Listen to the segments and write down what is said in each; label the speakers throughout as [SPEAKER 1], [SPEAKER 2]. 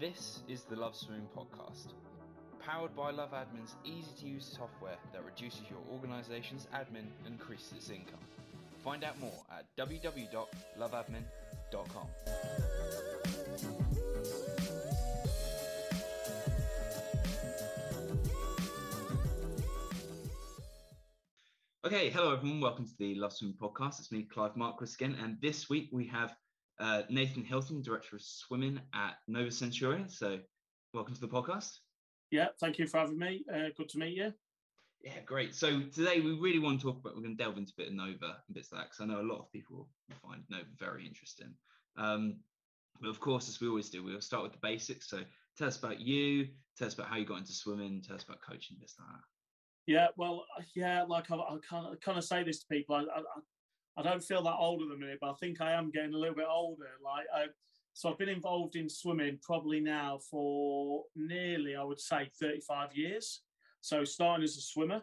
[SPEAKER 1] This is the Love Swimming Podcast, powered by Love Admin's easy to use software that reduces your organization's admin and increases its income. Find out more at www.loveadmin.com. Okay, hello everyone. Welcome to the Love Swimming podcast. It's me, Clive Marquis again, and this week we have uh, Nathan Hilton, director of swimming at Nova Centurion. So, welcome to the podcast.
[SPEAKER 2] Yeah, thank you for having me. Uh, good to meet you.
[SPEAKER 1] Yeah, great. So today we really want to talk about. We're going to delve into a bit of Nova and bits of that because I know a lot of people find Nova very interesting. Um, but of course, as we always do, we'll start with the basics. So tell us about you. Tell us about how you got into swimming. Tell us about coaching, bits like that.
[SPEAKER 2] Yeah, well, yeah, like I, I kind of kind of say this to people. I, I, I don't feel that old at the minute, but I think I am getting a little bit older. Like, I, so I've been involved in swimming probably now for nearly, I would say, 35 years. So starting as a swimmer,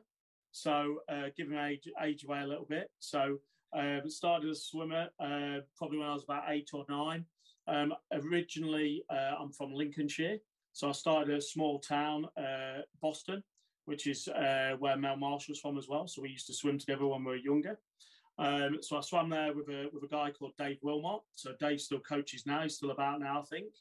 [SPEAKER 2] so uh, giving age age away a little bit. So um, started as a swimmer uh, probably when I was about eight or nine. Um, originally, uh, I'm from Lincolnshire, so I started a small town, uh, Boston, which is uh, where Mel Marshall's from as well. So we used to swim together when we were younger. Um, so I swam there with a with a guy called Dave Wilmot. So Dave still coaches now. He's still about now, I think,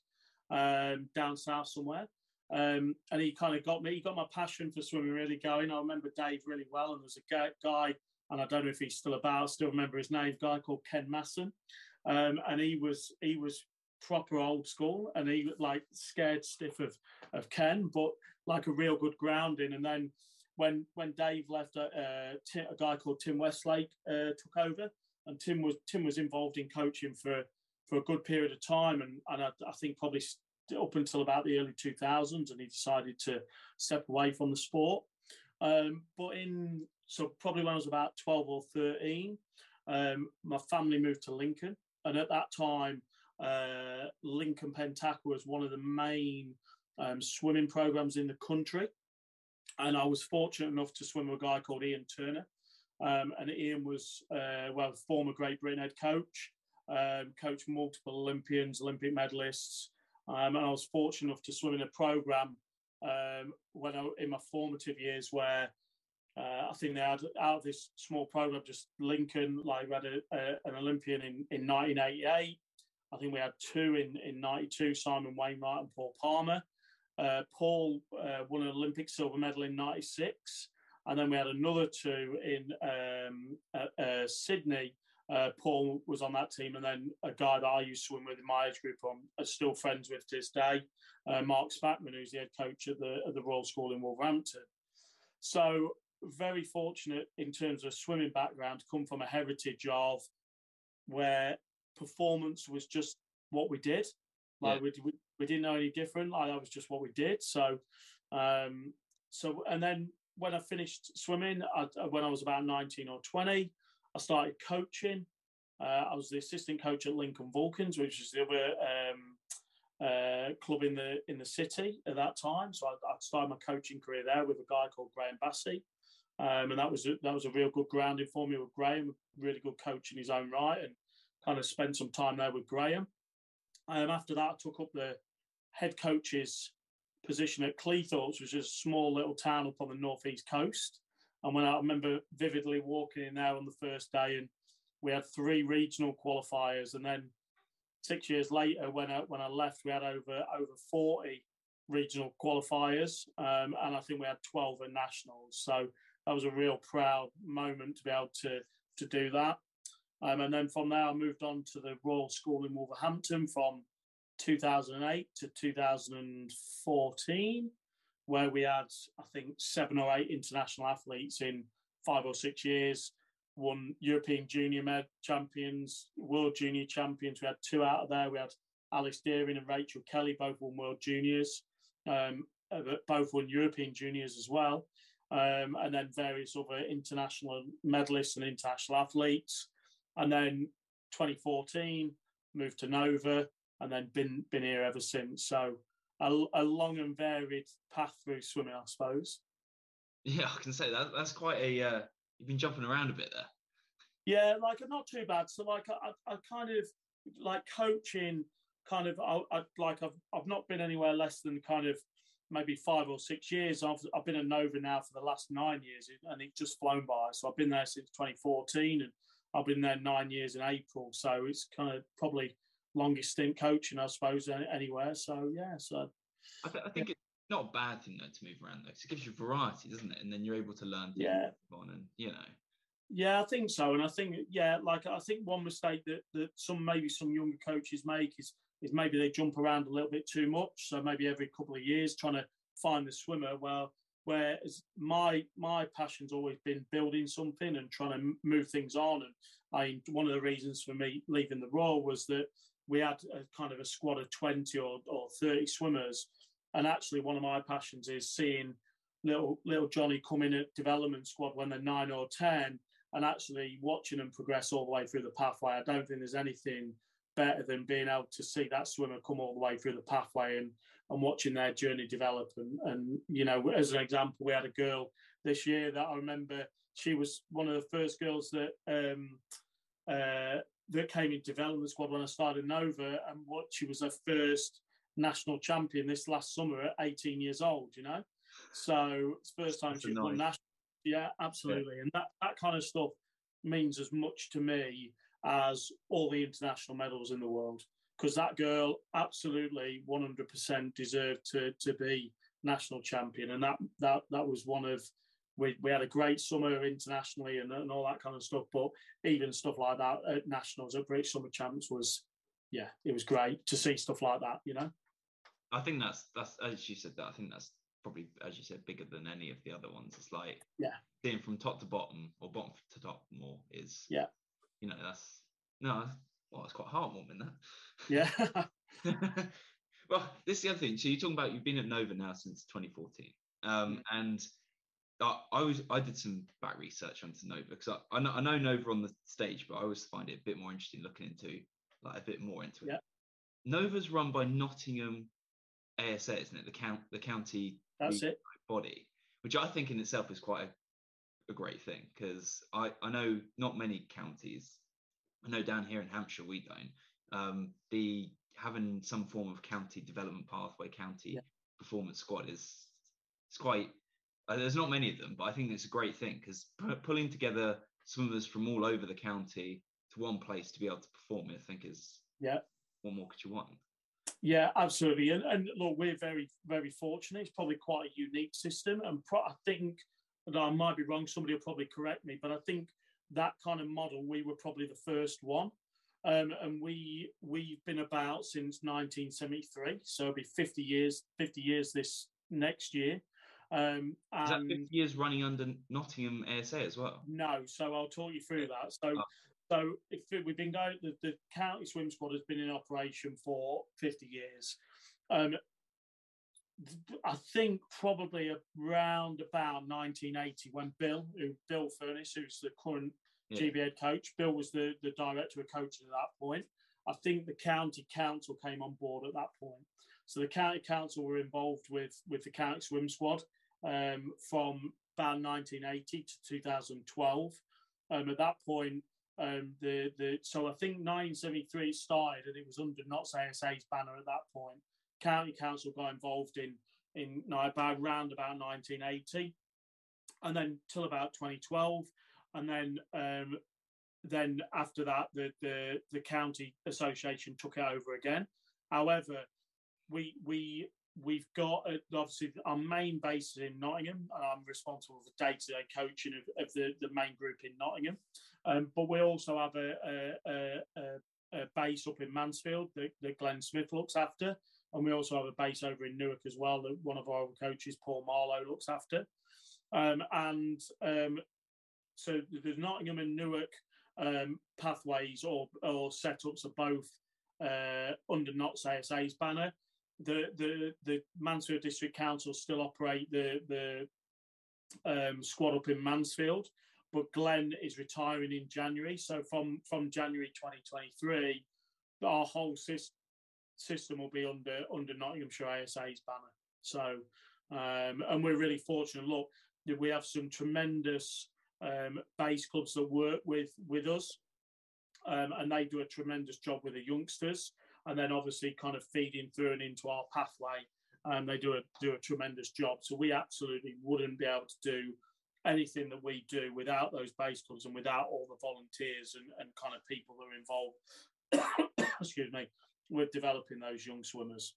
[SPEAKER 2] um, down south somewhere. Um, and he kind of got me. He got my passion for swimming really going. I remember Dave really well, and there's a guy, and I don't know if he's still about. Still remember his name. Guy called Ken Masson, um, and he was he was proper old school, and he like scared stiff of of Ken, but like a real good grounding. And then when when Dave left, uh, uh a guy called Tim Westlake uh, took over, and Tim was Tim was involved in coaching for for a good period of time, and and I, I think probably up until about the early 2000s, and he decided to step away from the sport. Um, but in so probably when I was about 12 or 13, um, my family moved to Lincoln, and at that time, uh, Lincoln Pentaqua was one of the main um, swimming programs in the country and I was fortunate enough to swim with a guy called Ian Turner. Um, and Ian was, uh, well, former Great Britain head coach, um, coached multiple Olympians, Olympic medalists. Um, and I was fortunate enough to swim in a program um, when I, in my formative years where uh, I think they had out of this small program, just Lincoln, like we had a, a, an Olympian in, in 1988. I think we had two in, in 92, Simon Wainwright and Paul Palmer. Uh, Paul uh, won an Olympic silver medal in '96, and then we had another two in um, uh, Sydney. Uh, Paul was on that team, and then a guy that I used to swim with in my age group, I'm still friends with to this day, uh, Mark Spackman, who's the head coach at the at the Royal School in Wolverhampton. So very fortunate in terms of swimming background to come from a heritage of where performance was just what we did. Like yeah. we, we didn't know any different. Like that was just what we did. So, um, so and then when I finished swimming, I, when I was about nineteen or twenty, I started coaching. Uh, I was the assistant coach at Lincoln Vulcans, which is the other um, uh, club in the in the city at that time. So I, I, started my coaching career there with a guy called Graham Bassey, um, and that was a, that was a real good grounding for me with Graham, really good coach in his own right, and kind of spent some time there with Graham. Um, after that, I took up the head coach's position at Cleethorpes, which is a small little town up on the northeast coast. And when I remember vividly walking in there on the first day, and we had three regional qualifiers, and then six years later, when I when I left, we had over over forty regional qualifiers, um, and I think we had twelve at nationals. So that was a real proud moment to be able to to do that. Um, and then from there, I moved on to the Royal School in Wolverhampton from 2008 to 2014, where we had, I think, seven or eight international athletes in five or six years, won European junior med champions, world junior champions. We had two out of there. We had Alice Deering and Rachel Kelly, both won world juniors, um, uh, both won European juniors as well. Um, and then various other international medalists and international athletes. And then 2014, moved to Nova and then been been here ever since. So a, a long and varied path through swimming, I suppose.
[SPEAKER 1] Yeah, I can say that. That's quite a. Uh, you've been jumping around a bit there.
[SPEAKER 2] Yeah, like not too bad. So like I, I kind of like coaching. kind of I, I, like I've I've not been anywhere less than kind of maybe five or six years. I've I've been at Nova now for the last nine years, and it's just flown by. So I've been there since 2014, and I've been there nine years in April. So it's kind of probably longest stint coaching, I suppose, anywhere. So yeah, so
[SPEAKER 1] I, th- I think it's not a bad thing though to move around though, because it gives you variety, doesn't it? And then you're able to learn.
[SPEAKER 2] Yeah.
[SPEAKER 1] On and you know.
[SPEAKER 2] Yeah, I think so, and I think yeah, like I think one mistake that that some maybe some younger coaches make is is maybe they jump around a little bit too much. So maybe every couple of years trying to find the swimmer. Well, whereas my my passion's always been building something and trying to move things on. And I one of the reasons for me leaving the role was that we had a kind of a squad of twenty or, or thirty swimmers, and actually one of my passions is seeing little little Johnny come in at development squad when they're nine or ten, and actually watching them progress all the way through the pathway. I don't think there's anything better than being able to see that swimmer come all the way through the pathway and and watching their journey develop. And and you know, as an example, we had a girl this year that I remember. She was one of the first girls that um, uh, that came in development squad when I started Nova, and what she was her first national champion this last summer at 18 years old. You know, so it's first time she's won national. Yeah, absolutely, yeah. and that that kind of stuff means as much to me as all the international medals in the world because that girl absolutely 100% deserved to to be national champion. And that that that was one of we, we had a great summer internationally and, and all that kind of stuff but even stuff like that at nationals at british summer champs was yeah it was great to see stuff like that you know?
[SPEAKER 1] I think that's that's as you said that i think that's probably as you said bigger than any of the other ones. It's like
[SPEAKER 2] yeah.
[SPEAKER 1] seeing from top to bottom or bottom to top more is
[SPEAKER 2] yeah.
[SPEAKER 1] you know that's no well, it's quite heartwarming that.
[SPEAKER 2] Yeah.
[SPEAKER 1] well, this is the other thing. So you're talking about you've been at Nova now since 2014, um, and I, I, was I did some back research onto Nova because I, I know, I, know, Nova on the stage, but I always find it a bit more interesting looking into like a bit more into it.
[SPEAKER 2] Yeah.
[SPEAKER 1] Nova's run by Nottingham ASA, isn't it? The count the county
[SPEAKER 2] That's it.
[SPEAKER 1] body, which I think in itself is quite a, a great thing because I, I know not many counties I know down here in Hampshire we don't. Um, the having some form of county development pathway, county yeah. performance squad is it's quite. Uh, there's not many of them, but I think it's a great thing because p- pulling together swimmers from all over the county to one place to be able to perform, I think is
[SPEAKER 2] yeah.
[SPEAKER 1] What more could you want?
[SPEAKER 2] Yeah, absolutely. And, and look, we're very, very fortunate. It's probably quite a unique system. And pro- I think, I might be wrong, somebody will probably correct me, but I think that kind of model, we were probably the first one. Um, and we we've been about since 1973, so it'll be 50 years 50 years this next year. Um,
[SPEAKER 1] Is that 50 years running under Nottingham ASA as well?
[SPEAKER 2] No, so I'll talk you through that. So, oh. so if we've been going, the, the county swim squad has been in operation for 50 years. Um, I think probably around about 1980 when Bill, who Bill Furniss, who's the current yeah. GB head coach, Bill was the, the director of coaching at that point. I think the county council came on board at that point. So the county council were involved with with the county swim squad um, from about 1980 to 2012. Um, at that point, um, the the so I think 1973 started and it was under Notts ASA's banner at that point county council got involved in in no, about around about 1980, and then till about 2012, and then um, then after that, the, the the county association took it over again. However, we we we've got uh, obviously our main base is in Nottingham, and I'm responsible for day-to-day coaching of, of the, the main group in Nottingham. Um, but we also have a, a, a, a, base up in Mansfield that, that Glenn Smith looks after, and we also have a base over in Newark as well that one of our coaches, Paul Marlowe, looks after. Um, and um, so the Nottingham and Newark um, pathways or, or setups are both uh, under Notts ASA's banner. The, the the Mansfield District Council still operate the the um, squad up in Mansfield, but Glenn is retiring in January. So from from January 2023, our whole system system will be under under Nottinghamshire ASA's banner. So, um, and we're really fortunate. Look, we have some tremendous um, base clubs that work with with us, um, and they do a tremendous job with the youngsters. and then obviously kind of feeding through and into our pathway. And they do a do a tremendous job. So we absolutely wouldn't be able to do anything that we do without those base clubs and without all the volunteers and, and kind of people that are involved. excuse me, with developing those young swimmers.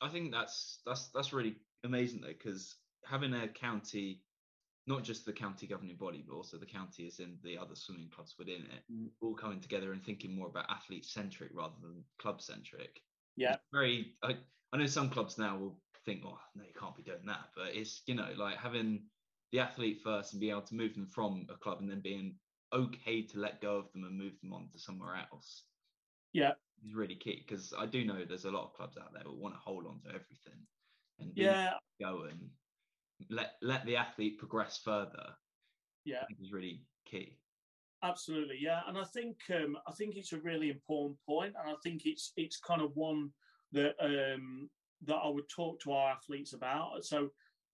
[SPEAKER 1] I think that's that's that's really amazing though, because having a county, not just the county governing body, but also the county is in the other swimming clubs within it, mm. all coming together and thinking more about athlete centric rather than club centric.
[SPEAKER 2] Yeah.
[SPEAKER 1] It's very I, I know some clubs now will think, oh no, you can't be doing that. But it's, you know, like having the athlete first and be able to move them from a club and then being okay to let go of them and move them on to somewhere else.
[SPEAKER 2] Yeah.
[SPEAKER 1] Is really key because I do know there's a lot of clubs out there who want to hold on to everything and
[SPEAKER 2] yeah
[SPEAKER 1] go and let let the athlete progress further.
[SPEAKER 2] Yeah.
[SPEAKER 1] is really key.
[SPEAKER 2] Absolutely, yeah, and I think um, I think it's a really important point, and I think it's it's kind of one that um, that I would talk to our athletes about. So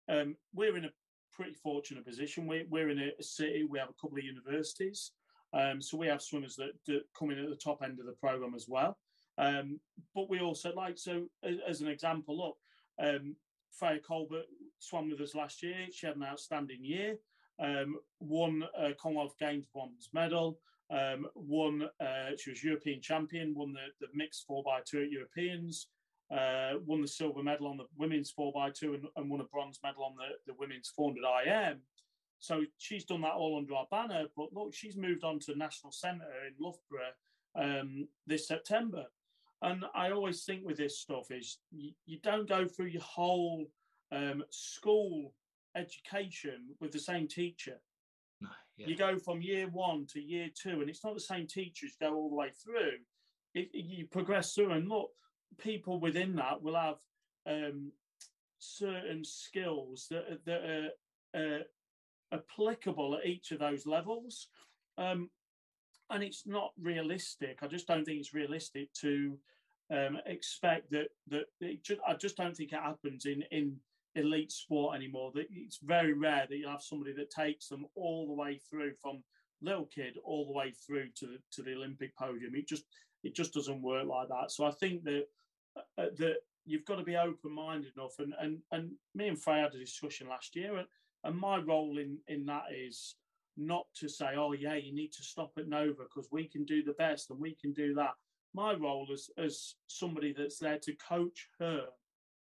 [SPEAKER 2] um, we're in a pretty fortunate position. We, we're in a, city, we have a couple of universities. Um, so we have swimmers that, that, come in at the top end of the program as well. Um, but we also like, so as, as an example, look, um, Freya Colbert swam with us last year. She had an outstanding year, um, won a Commonwealth Games bronze medal, um, won, uh, she was European champion, won the, the mixed 4x2 at Europeans, uh, won the silver medal on the women's 4x2 and, and won a bronze medal on the, the women's 400 IM. So she's done that all under our banner. But look, she's moved on to National Centre in Loughborough um, this September. And I always think with this stuff is you, you don't go through your whole um, school education with the same teacher.
[SPEAKER 1] No, yeah.
[SPEAKER 2] You go from year one to year two, and it's not the same teachers go all the way through. It, it, you progress through, and look, people within that will have um, certain skills that, that are uh, applicable at each of those levels. Um, and it's not realistic. I just don't think it's realistic to um, expect that that just, I just don't think it happens in in elite sport anymore. That it's very rare that you have somebody that takes them all the way through from little kid all the way through to the, to the Olympic podium. It just it just doesn't work like that. So I think that uh, uh that you've got to be open minded enough. And and and me and Frey had a discussion last year, and, and my role in in that is not to say, oh yeah, you need to stop at Nova because we can do the best and we can do that. My role as as somebody that's there to coach her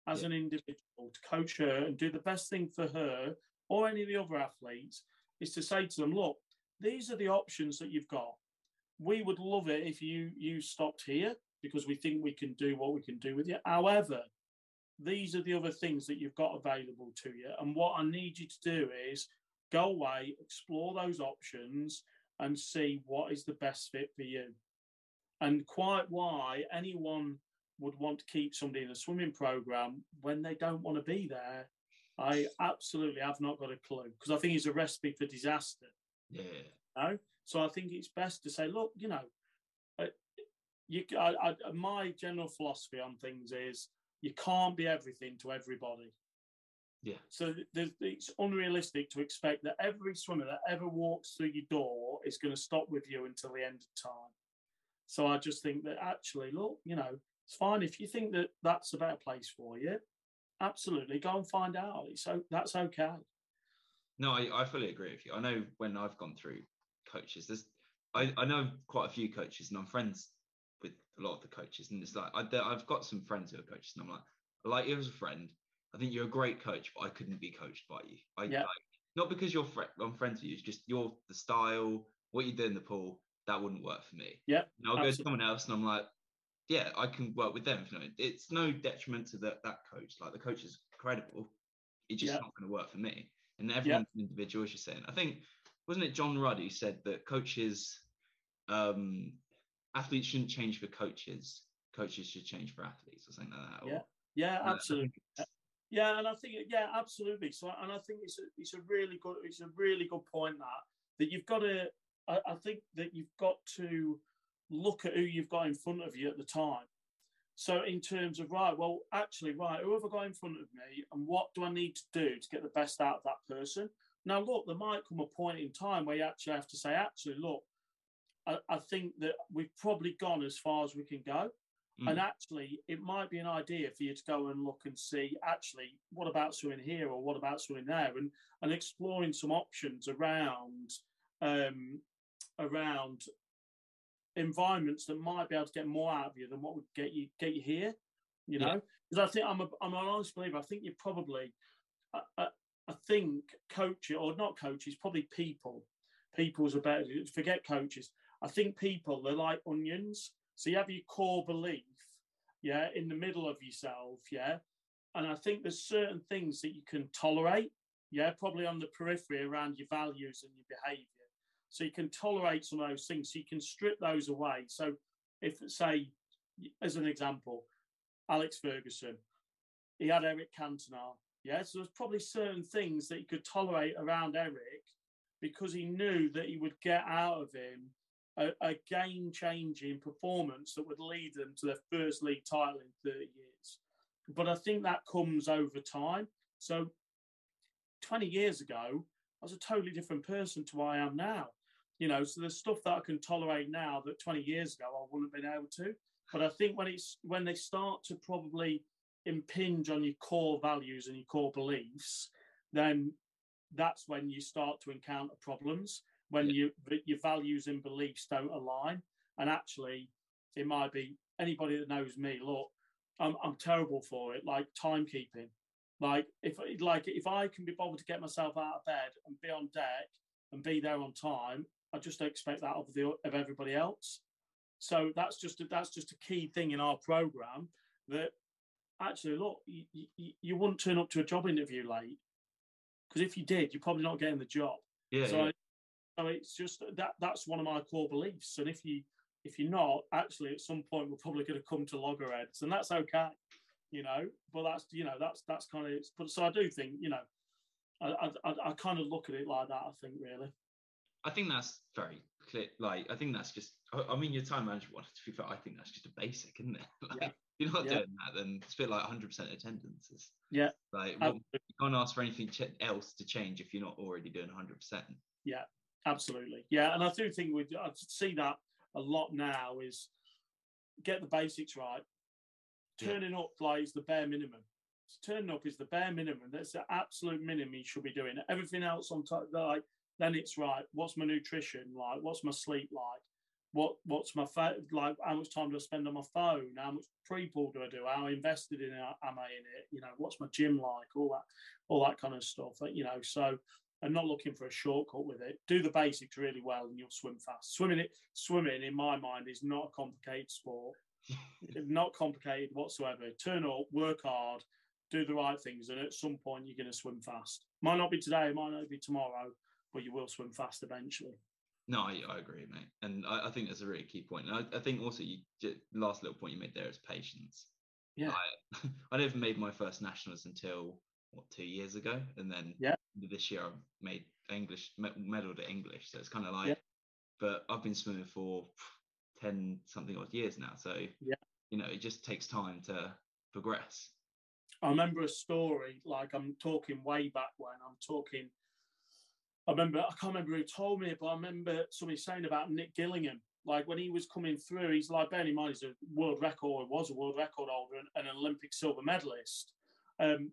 [SPEAKER 2] as yeah. an individual, to coach her and do the best thing for her or any of the other athletes is to say to them, look, these are the options that you've got. We would love it if you you stopped here because we think we can do what we can do with you. However, these are the other things that you've got available to you. And what I need you to do is go away, explore those options, and see what is the best fit for you. And quite why anyone would want to keep somebody in a swimming program when they don't want to be there, I absolutely have not got a clue because I think it's a recipe for disaster.
[SPEAKER 1] Yeah.
[SPEAKER 2] No? So I think it's best to say, look, you know, uh, you, I, I, my general philosophy on things is you can't be everything to everybody.
[SPEAKER 1] Yeah.
[SPEAKER 2] So it's unrealistic to expect that every swimmer that ever walks through your door is going to stop with you until the end of time. So I just think that actually, look, you know, it's fine if you think that that's a better place for you. Absolutely, go and find out. So that's okay.
[SPEAKER 1] No, I, I fully agree with you. I know when I've gone through coaches, there's I, I know quite a few coaches, and I'm friends with a lot of the coaches, and it's like I, have got some friends who are coaches, and I'm like, I like you as a friend. I think you're a great coach, but I couldn't be coached by you. I yeah. like, not because you're fr- I'm friends with you. It's just your the style, what you do in the pool. That wouldn't work for me.
[SPEAKER 2] Yeah,
[SPEAKER 1] and I'll absolutely. go to someone else, and I'm like, yeah, I can work with them. You know, it's no detriment to that that coach. Like the coach is credible. It's just yeah. not going to work for me. And everyone's yeah. an individual, as you're saying. I think wasn't it Jon Rudd who said that coaches, um, athletes shouldn't change for coaches. Coaches should change for athletes, or something like that.
[SPEAKER 2] Yeah, or, yeah, absolutely. Yeah, and I think yeah, absolutely. So, and I think it's a, it's a really good it's a really good point that that you've got to. I, I think that you've got to look at who you've got in front of you at the time. So, in terms of right, well, actually, right, who have I got in front of me, and what do I need to do to get the best out of that person? Now, look, there might come a point in time where you actually have to say, actually, look, I, I think that we've probably gone as far as we can go. Mm. And actually, it might be an idea for you to go and look and see actually what about swimming here or what about swimming there, and and exploring some options around um, around environments that might be able to get more out of you than what would get you get you here. You know, because yeah. I think I'm a I'm an honest believer. I think you probably, I, I, I think coaches or not coaches, probably people. People's about forget coaches. I think people they're like onions. So you have your core belief, yeah, in the middle of yourself, yeah. And I think there's certain things that you can tolerate, yeah, probably on the periphery around your values and your behavior. So you can tolerate some of those things. So you can strip those away. So if say, as an example, Alex Ferguson, he had Eric Cantona. Yeah, so there's probably certain things that he could tolerate around Eric because he knew that he would get out of him a, a game changing performance that would lead them to their first league title in 30 years. But I think that comes over time. So 20 years ago, I was a totally different person to what I am now. You know, so there's stuff that I can tolerate now that 20 years ago I wouldn't have been able to. But I think when it's when they start to probably impinge on your core values and your core beliefs, then that's when you start to encounter problems when yeah. you your values and beliefs don't align. And actually, it might be anybody that knows me. Look, I'm I'm terrible for it. Like timekeeping. Like if like if I can be bothered to get myself out of bed and be on deck and be there on time, I just expect that of the of everybody else. So that's just a, that's just a key thing in our program that actually look you, you, you wouldn't turn up to a job interview late because if you did, you're probably not getting the job.
[SPEAKER 1] Yeah.
[SPEAKER 2] So
[SPEAKER 1] yeah.
[SPEAKER 2] So it's just that that's one of my core beliefs. And if you if you're not, actually at some point we're probably going to come to loggerheads, and that's okay, you know. But that's you know that's that's kind of but so I do think you know, I I, I kind of look at it like that. I think really.
[SPEAKER 1] I think that's very clear. Like I think that's just. I mean, your time management one. To be fair, I think that's just a basic, isn't it? Like, yeah. If you're not yeah. doing that, then it's a bit like 100% attendance. It's,
[SPEAKER 2] yeah.
[SPEAKER 1] Like well, you can't ask for anything else to change if you're not already doing 100%.
[SPEAKER 2] Yeah, Absolutely, yeah, and I do think we I see that a lot now is get the basics right. Turning yeah. up like is the bare minimum. So turning up is the bare minimum. That's the absolute minimum you should be doing. Everything else on top, like then it's right. What's my nutrition like? What's my sleep like? What what's my fa- like? How much time do I spend on my phone? How much pre-pull do I do? How invested in it am I in it? You know, what's my gym like? All that, all that kind of stuff. Uh, you know, so and not looking for a shortcut with it. Do the basics really well, and you'll swim fast. Swimming it, swimming in my mind is not a complicated sport, not complicated whatsoever. Turn up, work hard, do the right things, and at some point you're going to swim fast. Might not be today, might not be tomorrow, but you will swim fast eventually.
[SPEAKER 1] No, I, I agree, mate, and I, I, think that's a really key point. And I, I think also you last little point you made there is patience.
[SPEAKER 2] Yeah,
[SPEAKER 1] I, I never made my first nationals until what two years ago, and then
[SPEAKER 2] yeah,
[SPEAKER 1] this year I've made English medaled at English, so it's kind of like. Yeah. But I've been swimming for ten something odd years now, so
[SPEAKER 2] yeah,
[SPEAKER 1] you know it just takes time to progress.
[SPEAKER 2] I remember a story like I'm talking way back when I'm talking. I remember I can't remember who told me, but I remember somebody saying about Nick Gillingham. Like when he was coming through, he's like bearing in mind he's a world record, was a world record holder and an Olympic silver medalist. Um,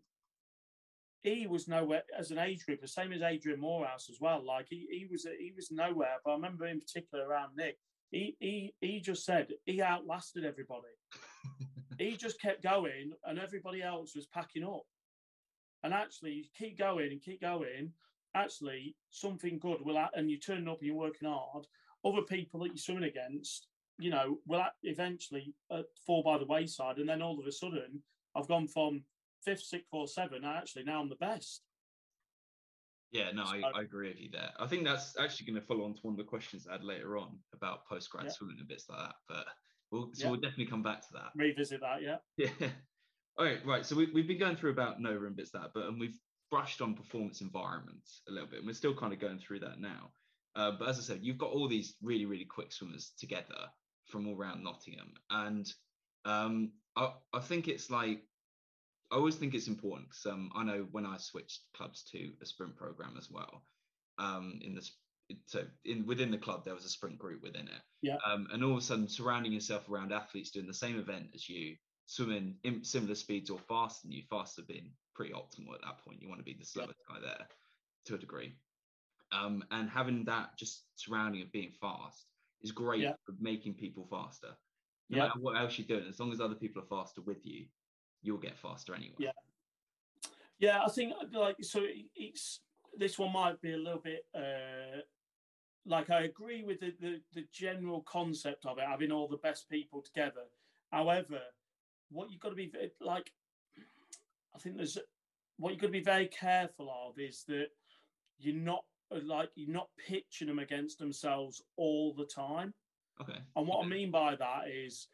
[SPEAKER 2] he was nowhere as an age group, the same as Adrian Moorhouse as well. Like he, he was he was nowhere. But I remember in particular around Nick, he he he just said he outlasted everybody. he just kept going, and everybody else was packing up. And actually, you keep going and keep going. Actually, something good will, and you turn up and you're working hard. Other people that you're swimming against, you know, will eventually uh, fall by the wayside, and then all of a sudden, I've gone from fifth, sixth, or seventh. Actually, now I'm the best.
[SPEAKER 1] Yeah, no, so, I, I, agree with you there. I think that's actually going to follow on to one of the questions I had later on about post grad yeah. swimming and bits like that. But we'll, so yeah. we'll definitely come back to that.
[SPEAKER 2] Revisit that, yeah.
[SPEAKER 1] Yeah. All right, right. So we, we've been going through about Nova and bits like that, but and we've brushed on performance environments a little bit, and we're still kind of going through that now. Uh, but as I said, you've got all these really, really quick swimmers together from all around Nottingham, and um, I, I think it's like I always think it's important because um, I know when I switched clubs to a sprint program as well, um, in this so in within the club there was a sprint group within it.
[SPEAKER 2] Yeah.
[SPEAKER 1] Um, and all of a sudden surrounding yourself around athletes doing the same event as you, swimming in similar speeds or faster than you, faster being pretty optimal at that point. You want to be the slowest guy there to a degree. Um, and having that just surrounding of being fast is great yeah. for making people faster. No yeah. matter what else you're doing, as long as other people are faster with you, you'll get faster anyway.
[SPEAKER 2] Yeah. Yeah, I think like so it's this one might be a little bit uh like I agree with the, the, the general concept of it, having all the best people together. However, what you've got to be like, I think there's what you've got to be very careful of is that you're not like you're not pitching them against themselves all the time.
[SPEAKER 1] Okay.
[SPEAKER 2] And what
[SPEAKER 1] okay.
[SPEAKER 2] I mean by that is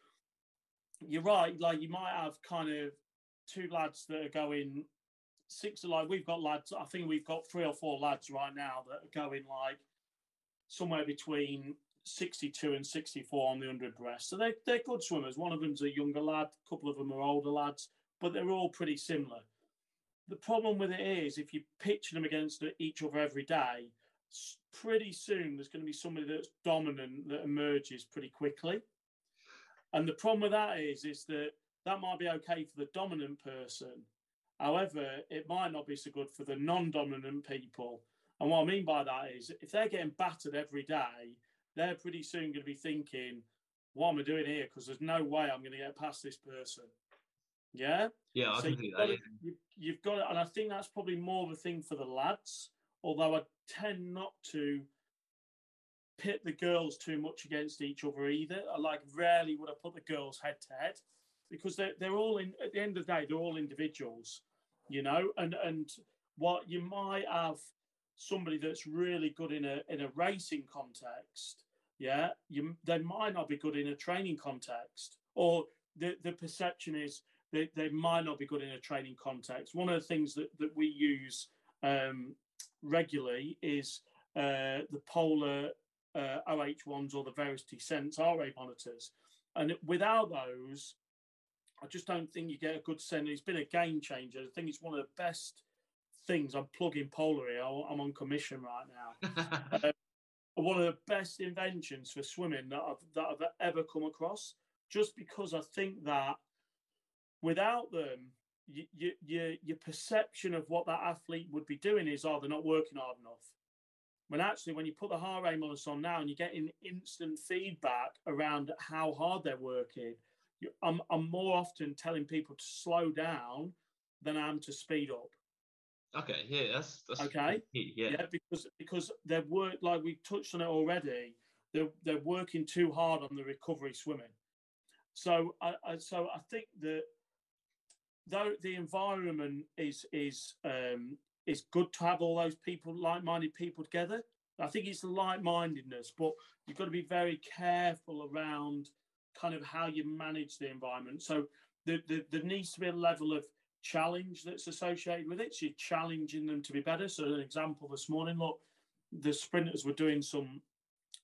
[SPEAKER 2] you're right, like you might have kind of two lads that are going six like we've got lads, I think we've got three or four lads right now that are going like somewhere between 62 and 64 on the 100 breast. So they, they're good swimmers. One of them's a younger lad, a couple of them are older lads, but they're all pretty similar. The problem with it is if you pitch them against each other every day, pretty soon there's going to be somebody that's dominant that emerges pretty quickly. And the problem with that is, is that that might be okay for the dominant person. However, it might not be so good for the non-dominant people. And what I mean by that is if they're getting battered every day, they're pretty soon going to be thinking, what am I doing here? Because there's no way I'm going to get past this person. Yeah.
[SPEAKER 1] Yeah, I
[SPEAKER 2] so
[SPEAKER 1] can see that.
[SPEAKER 2] To, you, you've got it, and I think that's probably more of a thing for the lads. Although I tend not to pit the girls too much against each other either. I like rarely would I put the girls head to head because they're they're all in at the end of the day they're all individuals, you know. And and what you might have somebody that's really good in a in a racing context, yeah, you they might not be good in a training context, or the the perception is they, they might not be good in a training context. One of the things that, that we use um, regularly is uh, the polar uh, OH1s or the Verity Sense RA monitors. And without those, I just don't think you get a good sense. It's been a game changer. I think it's one of the best things. I'm plugging Polar here. I'm on commission right now. uh, one of the best inventions for swimming that I've, that I've ever come across, just because I think that without them, you, you, your, your perception of what that athlete would be doing is, oh, they're not working hard enough. When actually, when you put the heart rate monitor on now and you're getting instant feedback around how hard they're working, you, I'm, I'm more often telling people to slow down than I am to speed up.
[SPEAKER 1] Okay, yeah, that's, that's
[SPEAKER 2] okay.
[SPEAKER 1] Key, yeah.
[SPEAKER 2] yeah, because because they're work like we touched on it already. They're they're working too hard on the recovery swimming. So I, I so I think that though the environment is is um, is good to have all those people, like-minded people together. I think it's the like-mindedness, but you've got to be very careful around kind of how you manage the environment. So the, the, there needs to be a level of challenge that's associated with it. So you're challenging them to be better. So an example this morning, look, the sprinters were doing some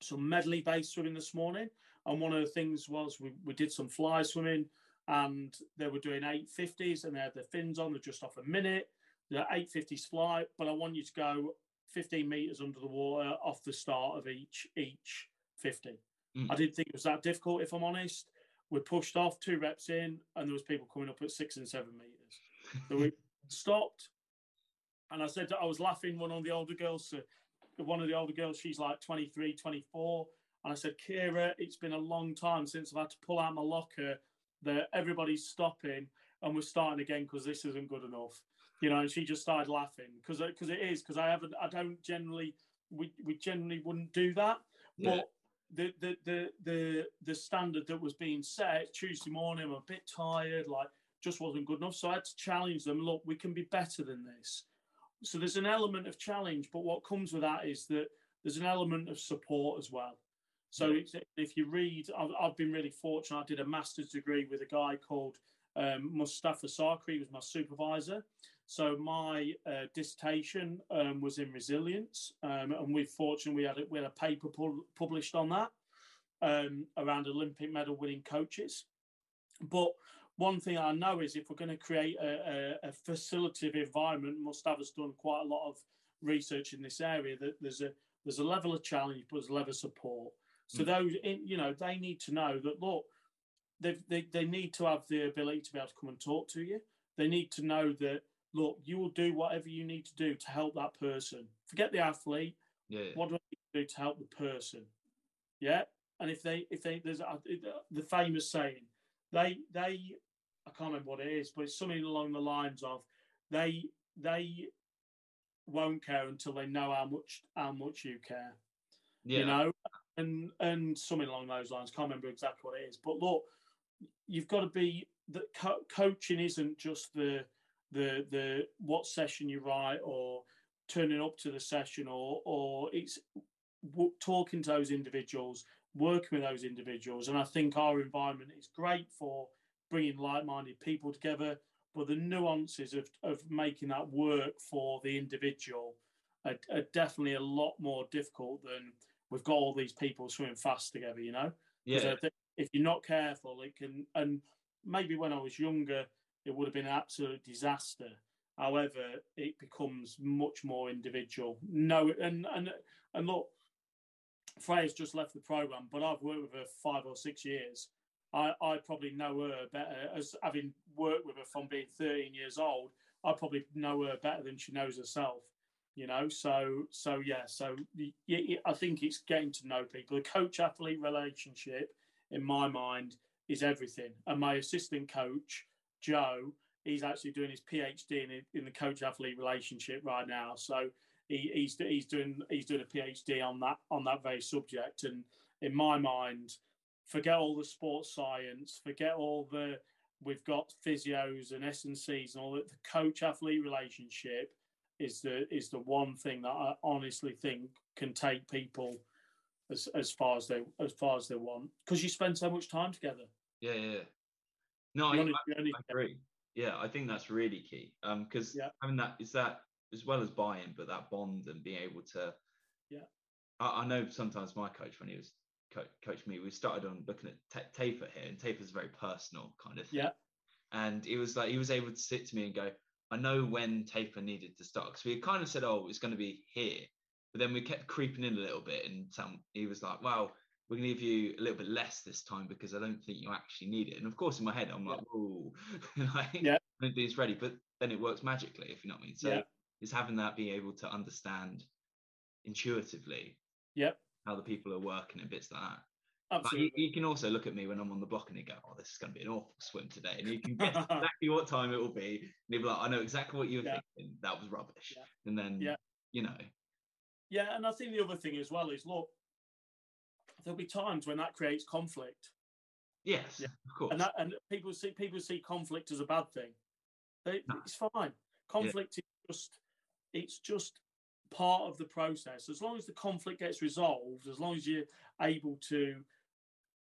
[SPEAKER 2] some medley based swimming this morning, and one of the things was we, we did some fly swimming and they were doing 850s and they had their fins on, they're just off a minute. The 850s fly, but I want you to go 15 meters under the water off the start of each each 50. Mm. I didn't think it was that difficult, if I'm honest. We pushed off two reps in, and there was people coming up at six and seven meters. So we stopped, and I said I was laughing. One of the older girls, one of the older girls, she's like 23, 24, and I said, Kira, it's been a long time since I've had to pull out my locker that everybody's stopping and we're starting again because this isn't good enough. You know and she just started laughing because because it is because i haven't i don't generally we we generally wouldn't do that. Yeah. but the, the the the the standard that was being set tuesday morning i'm a bit tired like just wasn't good enough. So i had to challenge them look we can be better than this. So there's an element of challenge but what comes with that is that there's an element of support as well so if you read, I've, I've, been really fortunate. I did a master's degree with a guy called um, Mustafa Sarkar, he was my supervisor. So my uh, dissertation um, was in resilience, um, and we're fortunate we had a, we had a paper pu- published on that um, around Olympic medal winning coaches. But one thing I know is if we're going to create a, a, a facilitative environment, Mustafa's done quite a lot of research in this area. That there's a there's a level of challenge, but there's a level of support. So mm. those, you know, they need to know that look, they, they they need to have the ability to be able to come and talk to you. They need to know that look, you will do whatever you need to do to help that person. Forget the athlete.
[SPEAKER 1] Yeah.
[SPEAKER 2] What do I need to do to help the person? Yeah. And if they if they there's a, the famous saying, they they I can't remember what it is, but it's something along the lines of they they won't care until they know how much how much you care. Yeah. You know, and and something along those lines. Can't remember exactly what it is, but look, you've got to be that co- coaching isn't just the the the what session you write or turning up to the session or or it's w- talking to those individuals working with those individuals and i think our environment is great for bringing like-minded people together but the nuances of, of making that work for the individual are, are definitely a lot more difficult than we've got all these people swimming fast together you know
[SPEAKER 1] yeah
[SPEAKER 2] if you're not careful it can and maybe when i was younger it would have been an absolute disaster. However, it becomes much more individual. No, and and and look, Freya's just left the program, but I've worked with her five or six years. I, I probably know her better as having worked with her from being 13 years old. I probably know her better than she knows herself. You know, so so yeah, so I think it's getting to know people. The coach athlete relationship, in my mind, is everything. And my assistant coach Joe, he's actually doing his PhD in, in the coach athlete relationship right now. So he, he's he's doing he's doing a PhD on that on that very subject. And in my mind, forget all the sports science, forget all the we've got physios and S&Cs and all that. The coach athlete relationship is the is the one thing that I honestly think can take people as as far as they as far as they want because you spend so much time together.
[SPEAKER 1] Yeah, yeah. No, I, I, I, agree. Yeah, I think that's really key. Um, because yeah. having that is that as well as buying, but that bond and being able to.
[SPEAKER 2] Yeah.
[SPEAKER 1] I, I know sometimes my coach when he was co- coach me, we started on looking at t- taper here, and taper is very personal kind of thing.
[SPEAKER 2] Yeah.
[SPEAKER 1] And it was like he was able to sit to me and go, "I know when taper needed to start." Because we kind of said, "Oh, it's going to be here," but then we kept creeping in a little bit, and some he was like, "Well." we're going to give you a little bit less this time because I don't think you actually need it. And of course, in my head, I'm like, oh, like,
[SPEAKER 2] yeah.
[SPEAKER 1] I think it's ready. But then it works magically, if you know what I mean. So yeah. it's having that, being able to understand intuitively
[SPEAKER 2] yep.
[SPEAKER 1] how the people are working and bits like that.
[SPEAKER 2] Absolutely.
[SPEAKER 1] Can also look at me when I'm on the block and you go, "Oh, this is going to be an awful swim today," and you can guess exactly what time it will be. And you'll be like, "I know exactly what you were yeah. thinking. That was rubbish."
[SPEAKER 2] Yeah.
[SPEAKER 1] And then,
[SPEAKER 2] yeah.
[SPEAKER 1] you know.
[SPEAKER 2] Yeah, and I think the other thing as well is look, there'll be times when that creates conflict.
[SPEAKER 1] Yes, yeah. of course.
[SPEAKER 2] And that and people see people see conflict as a bad thing. It, no. It's fine. Conflict yeah. is just it's just part of the process. As long as the conflict gets resolved, as long as you're able to,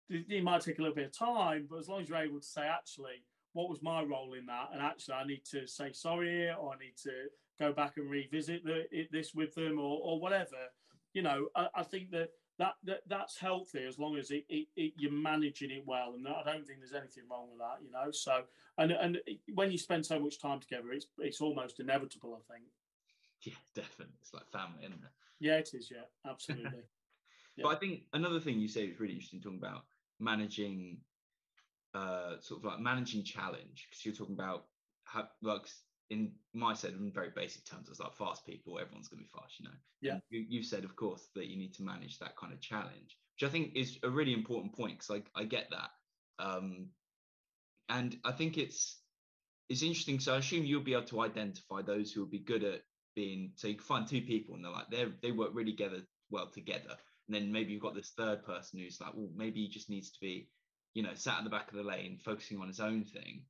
[SPEAKER 2] it might take a little bit of time, but as long as you're able to say, actually, what was my role in that? And actually, I need to say sorry or I need to go back and revisit the, it, this with them, or, or whatever. You know, I, I think that that, that that's healthy as long as it, it, it, you're managing it well, and I don't think there's anything wrong with that, you know. So, and and when you spend so much time together, it's it's almost inevitable, I think.
[SPEAKER 1] Yeah, definitely. It's like family, isn't it?
[SPEAKER 2] Yeah, it is. Yeah, absolutely.
[SPEAKER 1] yeah. But I think another thing you say is really interesting, talking about managing, uh, sort of like managing challenge, because you're talking about how like in my said in very basic terms, it's like fast people, everyone's going to be fast, you know.
[SPEAKER 2] Yeah.
[SPEAKER 1] you, have said, of course, that you need to manage that kind of challenge, which I think is a really important point because I, I get that. Um, and I think it's it's interesting. So I assume you'll be able to identify those who will be good at being. So you can find two people and they're like they they work really together well together, and then maybe you've got this third person who's like, well, maybe he just needs to be, you know, sat in the back of the lane focusing on his own thing.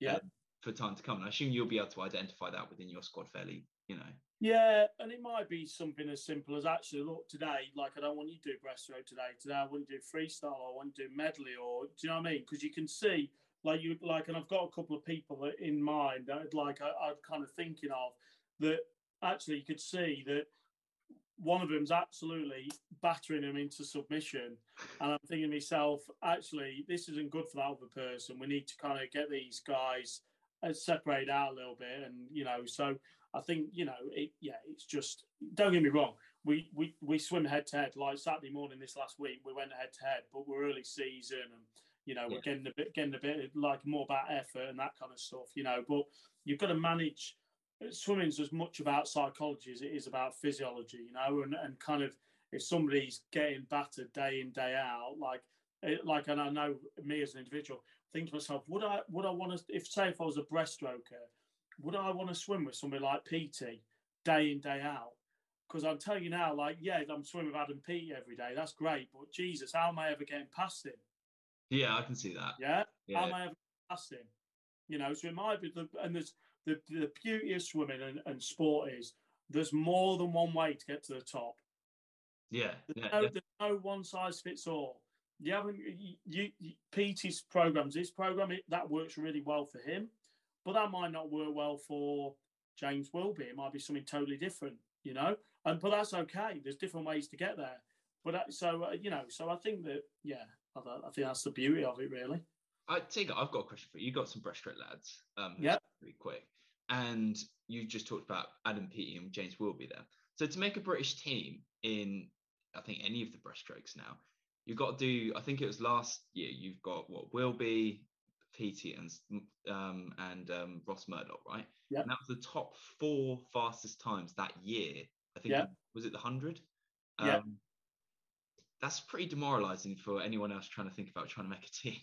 [SPEAKER 2] Yeah. Um,
[SPEAKER 1] for time to come. And I assume you'll be able to identify that within your squad fairly, you know.
[SPEAKER 2] Yeah, and it might be something as simple as actually look today, like I don't want you to do breaststroke today. Today I want to do freestyle or I want to do medley or do you know what I mean? Because you can see like you like, and I've got a couple of people in mind that like I, I'm kind of thinking of that actually you could see that one of them's absolutely battering him into submission. And I'm thinking to myself, actually, this isn't good for that other person. We need to kind of get these guys uh, separate out a little bit, and you know, so I think you know, it, yeah, it's just don't get me wrong. we we we swim head to head. Like Saturday morning this last week, we went head to head, but we're early season and you know, yeah. we're getting a bit getting a bit like more about effort and that kind of stuff, you know. But you've got to manage swimming's as much about psychology as it is about physiology, you know, and, and kind of if somebody's getting battered day in, day out, like eh, like and I know me as an individual, think to myself, would I would I want to if say if I was a breaststroker, would I want to swim with somebody like Peaty day in, day out? Because I'm telling you now, like, yeah, I'm swimming with Adam Peaty every day. That's great. But Jesus, how am I ever getting past him?
[SPEAKER 1] Yeah, I can see that.
[SPEAKER 2] Yeah. yeah. How am I ever past him? You know, so it might be the and there's the, the beauty of swimming and, and sport is there's more than one way to get to the top.
[SPEAKER 1] Yeah.
[SPEAKER 2] There's,
[SPEAKER 1] yeah,
[SPEAKER 2] no, there's no one size fits all. You haven't you, you Peaty's programs, this program it, that works really well for him, but that might not work well for James Wilby. It might be something totally different, you know. And but that's okay. There's different ways to get there. But that, so uh, you know, so I think that yeah, I, I think that's the beauty of it, really.
[SPEAKER 1] I think I've got a question for you. You got some breaststroke lads. Um,
[SPEAKER 2] yeah.
[SPEAKER 1] Pretty quick. And you just talked about Adam Peaty and James Wilby there. So to make a British team in, I think any of the breaststrokes now, you've got to do. I think it was last year. You've got what Wilby Peaty, and um, and um, Ross Murdoch, right?
[SPEAKER 2] Yeah.
[SPEAKER 1] And that was the top four fastest times that year. I think.
[SPEAKER 2] Yeah.
[SPEAKER 1] Was it the hundred?
[SPEAKER 2] Yeah.
[SPEAKER 1] Um, that's pretty demoralizing for anyone else trying to think about trying to make a team.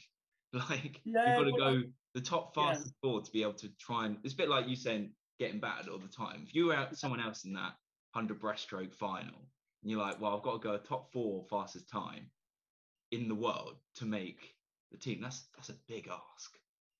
[SPEAKER 1] like
[SPEAKER 2] yeah,
[SPEAKER 1] you've got to go the top fastest yeah. forward to be able to try and it's a bit like you saying getting battered all the time. If you were out someone else in that hundred breaststroke final, and you're like, well, I've got to go top four fastest time in the world to make the team. That's that's a big ask.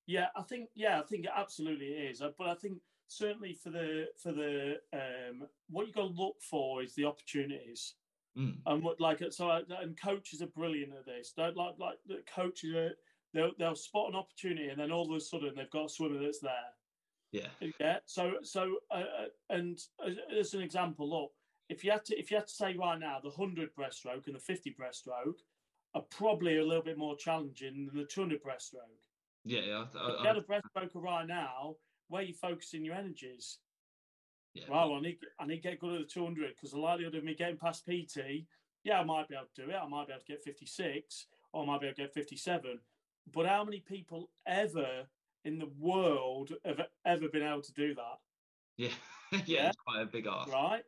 [SPEAKER 2] Yeah, I think yeah, I think it absolutely is. Uh, but I think certainly for the for the um, what you've got to look for is the opportunities.
[SPEAKER 1] Mm.
[SPEAKER 2] And what like so, and coaches are brilliant at this. Don't like like the coaches are they'll they'll spot an opportunity and then all of a sudden they've got a swimmer that's there.
[SPEAKER 1] Yeah.
[SPEAKER 2] Yeah. So so uh, uh and as, as, an example, look, if you had to if you had to say right now the hundred breaststroke and the fifty breaststroke are probably a little bit more challenging than the two hundred breaststroke.
[SPEAKER 1] Yeah. yeah
[SPEAKER 2] I, I, if you had a breaststroker right now, where are you focusing your energies?
[SPEAKER 1] Yeah.
[SPEAKER 2] Well, I need I need to get good at the 200 because the likelihood of me getting past Peaty, yeah, I might be able to do it. I might be able to get 56 or I might be able to get 57. But how many people ever in the world have ever been able to do that?
[SPEAKER 1] Yeah, yeah, yeah, it's quite a big ask,
[SPEAKER 2] right?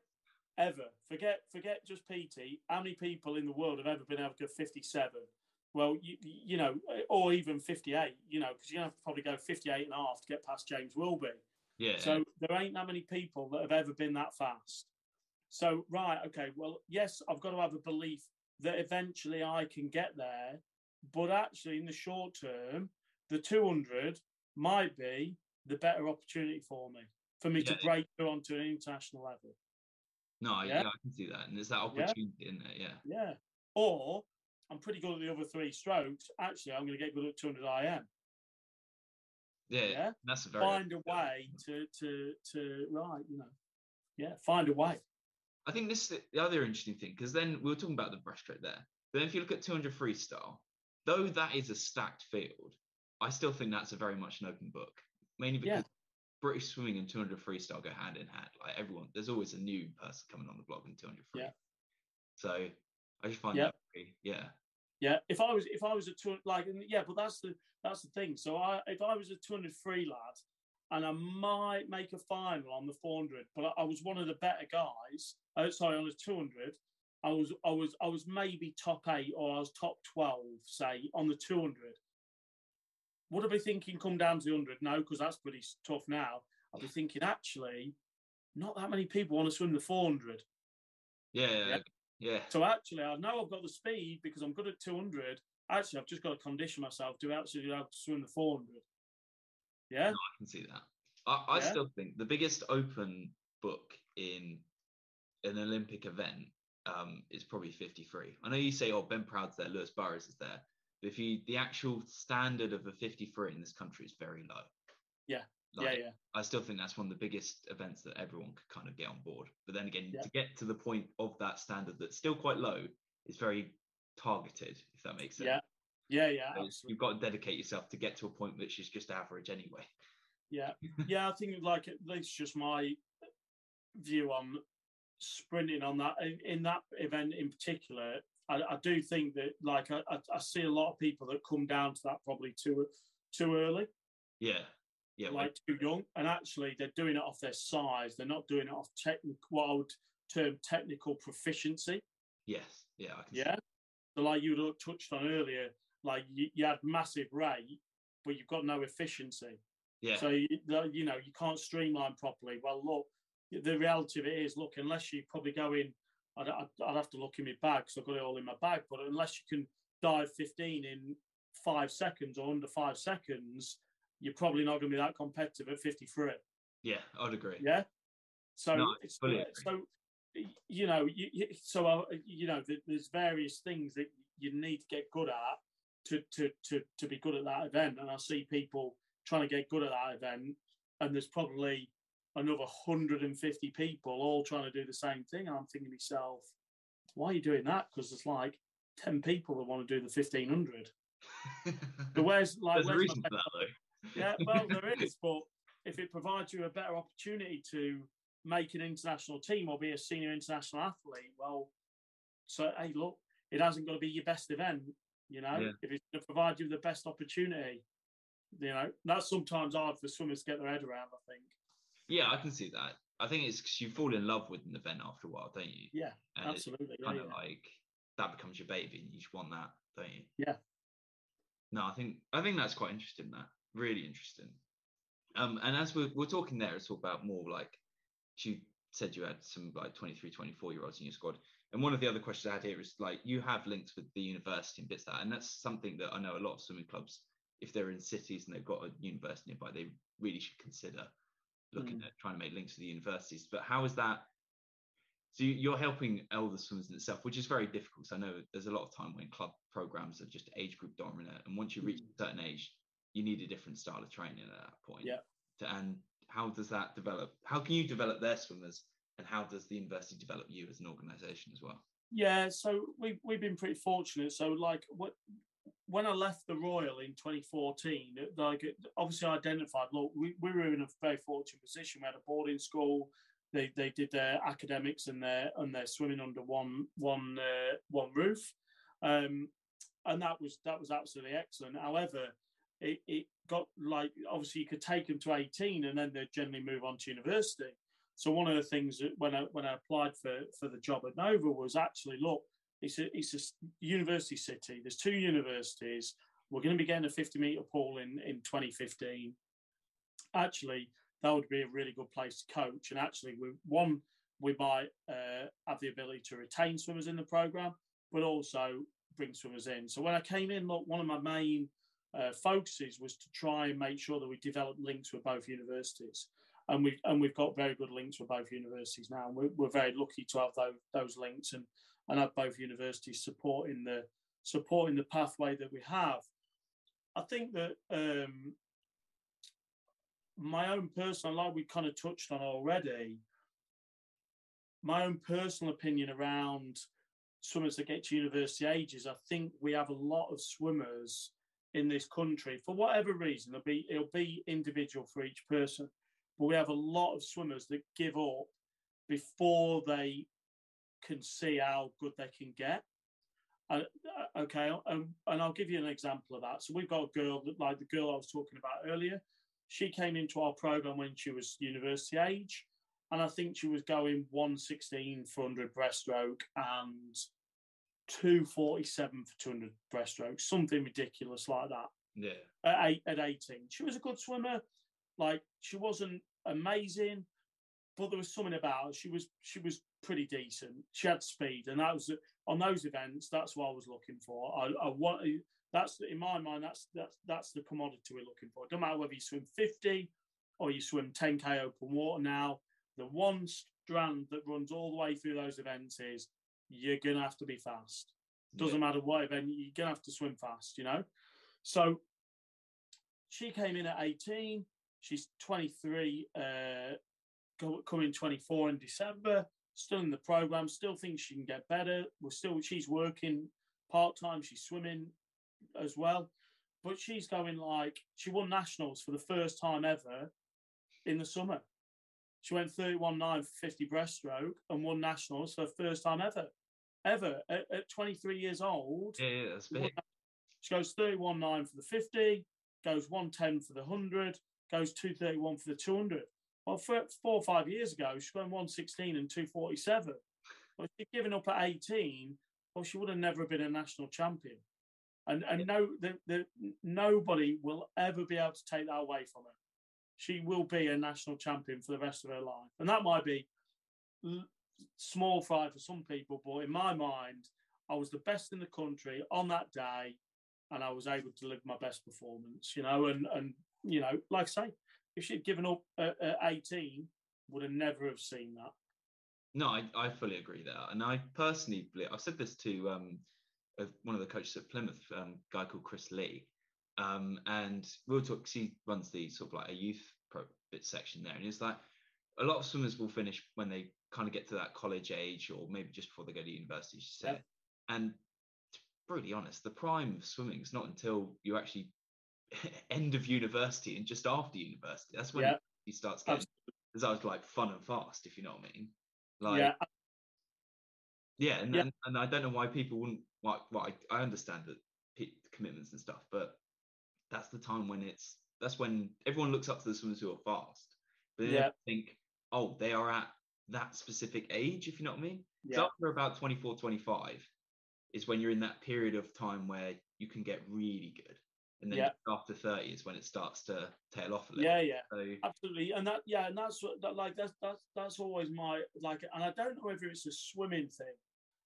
[SPEAKER 2] Ever forget forget just Peaty. How many people in the world have ever been able to go 57? Well, you, you know, or even 58, you know, because you have to probably go 58 and a half to get past James Wilby.
[SPEAKER 1] Yeah.
[SPEAKER 2] So there ain't that many people that have ever been that fast. So, right, okay, well, yes, I've got to have a belief that eventually I can get there. But actually, in the short term, the 200 might be the better opportunity for me, for me yeah. to break through onto an international level.
[SPEAKER 1] No, yeah, yeah I can see that. And there's that opportunity yeah. in there, yeah.
[SPEAKER 2] Yeah. Or I'm pretty good at the other three strokes. Actually, I'm going to get good at 200 IM.
[SPEAKER 1] Yeah, yeah? that's a very
[SPEAKER 2] find a way to to to right, you know, yeah, find a way.
[SPEAKER 1] I think this is the other interesting thing because then we were talking about the breaststroke there. But then if you look at 200 freestyle, though that is a stacked field, I still think that's a very much an open book. Mainly because yeah. British swimming and 200 freestyle go hand in hand. Like everyone, there's always a new person coming on the block in 200 free.
[SPEAKER 2] Yeah.
[SPEAKER 1] So I just find yeah. that yeah.
[SPEAKER 2] Yeah, if I was if I was a two like yeah, but that's the that's the thing. So I if I was a 200 free lad, and I might make a final on the 400, but I, I was one of the better guys. Uh, sorry, on the 200, I was I was I was maybe top eight or I was top 12, say on the 200. Would I be thinking come down to the 100? No, because that's pretty tough now. I'll be thinking actually, not that many people want to swim the 400.
[SPEAKER 1] Yeah, yeah, yeah.
[SPEAKER 2] So actually, I know I've got the speed because I'm good at 200. Actually, I've just got to condition myself to actually have to swim the 400. Yeah, no,
[SPEAKER 1] I can see that. I, I yeah. still think the biggest open book in an Olympic event um, is probably 53. I know you say, oh, Ben Proud's there, Lewis Burras is there. But if you, the actual standard of a 53 in this country is very low.
[SPEAKER 2] Yeah. Like, yeah, yeah. I
[SPEAKER 1] still think that's one of the biggest events that everyone could kind of get on board. But then again, yeah. to get to the point of that standard that's still quite low is very targeted, if that makes sense.
[SPEAKER 2] Yeah, yeah, yeah.
[SPEAKER 1] You've got to dedicate yourself to get to a point which is just average anyway.
[SPEAKER 2] Yeah, yeah. I think like that's just my view on sprinting on that in, that event in particular. I, I do think that like I, I, see a lot of people that come down to that probably too too early.
[SPEAKER 1] Yeah, yeah,
[SPEAKER 2] like too young, and actually they're doing it off their size. They're not doing it off technical, what I would term technical proficiency.
[SPEAKER 1] Yes, yeah,
[SPEAKER 2] yeah. So like you touched on earlier, like you, you had massive rate, but you've got no efficiency.
[SPEAKER 1] Yeah.
[SPEAKER 2] So you, you know you can't streamline properly. Well, look, the reality of it is, look, unless you probably go in, I'd, I'd, have to look in my bag because I've got it all in my bag. But unless you can dive 15 in five seconds or under five seconds, you're probably not going to be that competitive at 53.
[SPEAKER 1] Yeah, I'd agree.
[SPEAKER 2] Yeah. So, no, so you know, you, so uh, you know, there's various things that you need to get good at to to to to be good at that event. And I see people trying to get good at that event, and there's probably another 150 people all trying to do the same thing. I'm thinking to myself, why are you doing that? Because there's like 10 people that want to do the 1500. but where's like,
[SPEAKER 1] There's where's a reason for that, though.
[SPEAKER 2] yeah, well, there is, but if it provides you a better opportunity to make an international team or be a senior international athlete, well, so hey, look, it hasn't got to be your best event, you know. Yeah. If it's going to provide you the best opportunity, you know, that's sometimes hard for swimmers to get their head around. I think.
[SPEAKER 1] Yeah, I can see that. I think it's because you fall in love with an event after a while, don't you?
[SPEAKER 2] Yeah, and absolutely.
[SPEAKER 1] Kind
[SPEAKER 2] yeah,
[SPEAKER 1] of
[SPEAKER 2] yeah.
[SPEAKER 1] like that becomes your baby, and you just want that, don't you?
[SPEAKER 2] Yeah.
[SPEAKER 1] No, I think I think that's quite interesting. That really interesting. Um, and as we're, we're talking there, it's all about more like you said you had some like 23, 24 year olds in your squad. And one of the other questions I had here is like you have links with the university and bits that, and that's something that I know a lot of swimming clubs, if they're in cities and they've got a university nearby, they really should consider looking mm. at trying to make links to the universities. But how is that? So you're helping elder swimmers in itself, which is very difficult. So I know there's a lot of time when club programs are just age group dominant, and once you reach mm. a certain age, you need a different style of training at that point.
[SPEAKER 2] Yeah.
[SPEAKER 1] And how does that develop? How can you develop their swimmers, and how does the university develop you as an organisation as well?
[SPEAKER 2] Yeah, so we've we've been pretty fortunate. So like what when I left the Royal in 2014, like obviously I identified, look, we, we were in a very fortunate position. We had a boarding school. They, they did their academics and their and their swimming under one one uh, one roof, um, and that was that was absolutely excellent. However, it, it got like obviously you could take them to 18 and then they'd generally move on to university. So one of the things that when I when I applied for for the job at Nova was actually look, it's a it's a university city. There's two universities. We're going to be getting a 50 meter pool in in 2015. Actually, that would be a really good place to coach. And actually, we one we might uh, have the ability to retain swimmers in the program, but also bring swimmers in. So when I came in, look, one of my main uh, focuses was to try and make sure that we developed links with both universities. And we've, and we've got very good links with both universities now. And we're, we're very lucky to have those, those links and, and have both universities supporting the, supporting the pathway that we have. I think that um, my own personal, like we kind of touched on already, my own personal opinion around swimmers that get to university ages, I think we have a lot of swimmers in this country for whatever reason. It'll be it'll be individual for each person, but we have a lot of swimmers that give up before they can see how good they can get. Uh, okay, um, and I'll give you an example of that. So we've got a girl that, like the girl I was talking about earlier, she came into our program when she was university age, and I think she was going 116 for 100 breaststroke and 247 for 200 breaststroke, something ridiculous like that.
[SPEAKER 1] Yeah.
[SPEAKER 2] At, eight, at 18. She was a good swimmer. Like, she wasn't amazing, but there was something about her. She was she was pretty decent. She had speed, and that was on those events. That's what I was looking for. I, I want that's in my mind. That's that's that's the commodity we're looking for. It doesn't matter whether you swim 50 or you swim 10k open water. Now, the one strand that runs all the way through those events is you're gonna have to be fast. Doesn't yeah. matter what event, you're gonna have to swim fast, you know. So she came in at 18. She's 23, uh, coming 24 in December. Still in the program. Still thinks she can get better. We're still. She's working part time. She's swimming as well, but she's going like she won nationals for the first time ever in the summer. She went 31.9 for 50 breaststroke and won nationals for the first time ever. Ever at, at 23 years old.
[SPEAKER 1] Yeah, yeah that's big.
[SPEAKER 2] She goes 31.9 for the 50, goes 110 for the 100, goes 231 for the 200. Well, four or five years ago, she went 116 and 247. But she'd given up at 18, well, she would have never been a national champion. And and no, the, the, nobody will ever be able to take that away from her. She will be a national champion for the rest of her life, and that might be small fry for some people, but in my mind, I was the best in the country on that day, and I was able to live my best performance. You know, and and you know, like I say, if she'd given up at, at 18, would have never have seen that.
[SPEAKER 1] No, I, I fully agree there, and I personally, believe, I've said this to um, one of the coaches at Plymouth, um, guy called Chris Lee, um, and we'll talk. He runs the sort of like a youth pro bit section there, and it's like a lot of swimmers will finish when they kind of get to that college age, or maybe just before they go to university. She said, yeah. and to be brutally honest, the prime of swimming is not until you actually end of university and just after university. That's when yeah. he starts getting. It's like fun and fast, if you know what I mean. Like, yeah, yeah, and, yeah. and and I don't know why people wouldn't. like. well I, I understand that commitments and stuff, but that's the time when it's that's when everyone looks up to the swimmers who are fast, but they yeah. think, oh, they are at that specific age, if you know what I mean. Yeah. So after about 24, 25 is when you're in that period of time where you can get really good. And then yeah. after 30 is when it starts to tail off a little.
[SPEAKER 2] Yeah, yeah. So, Absolutely. And that, yeah, and that's what, that, like, that's, that's, that's always my, like, and I don't know whether it's a swimming thing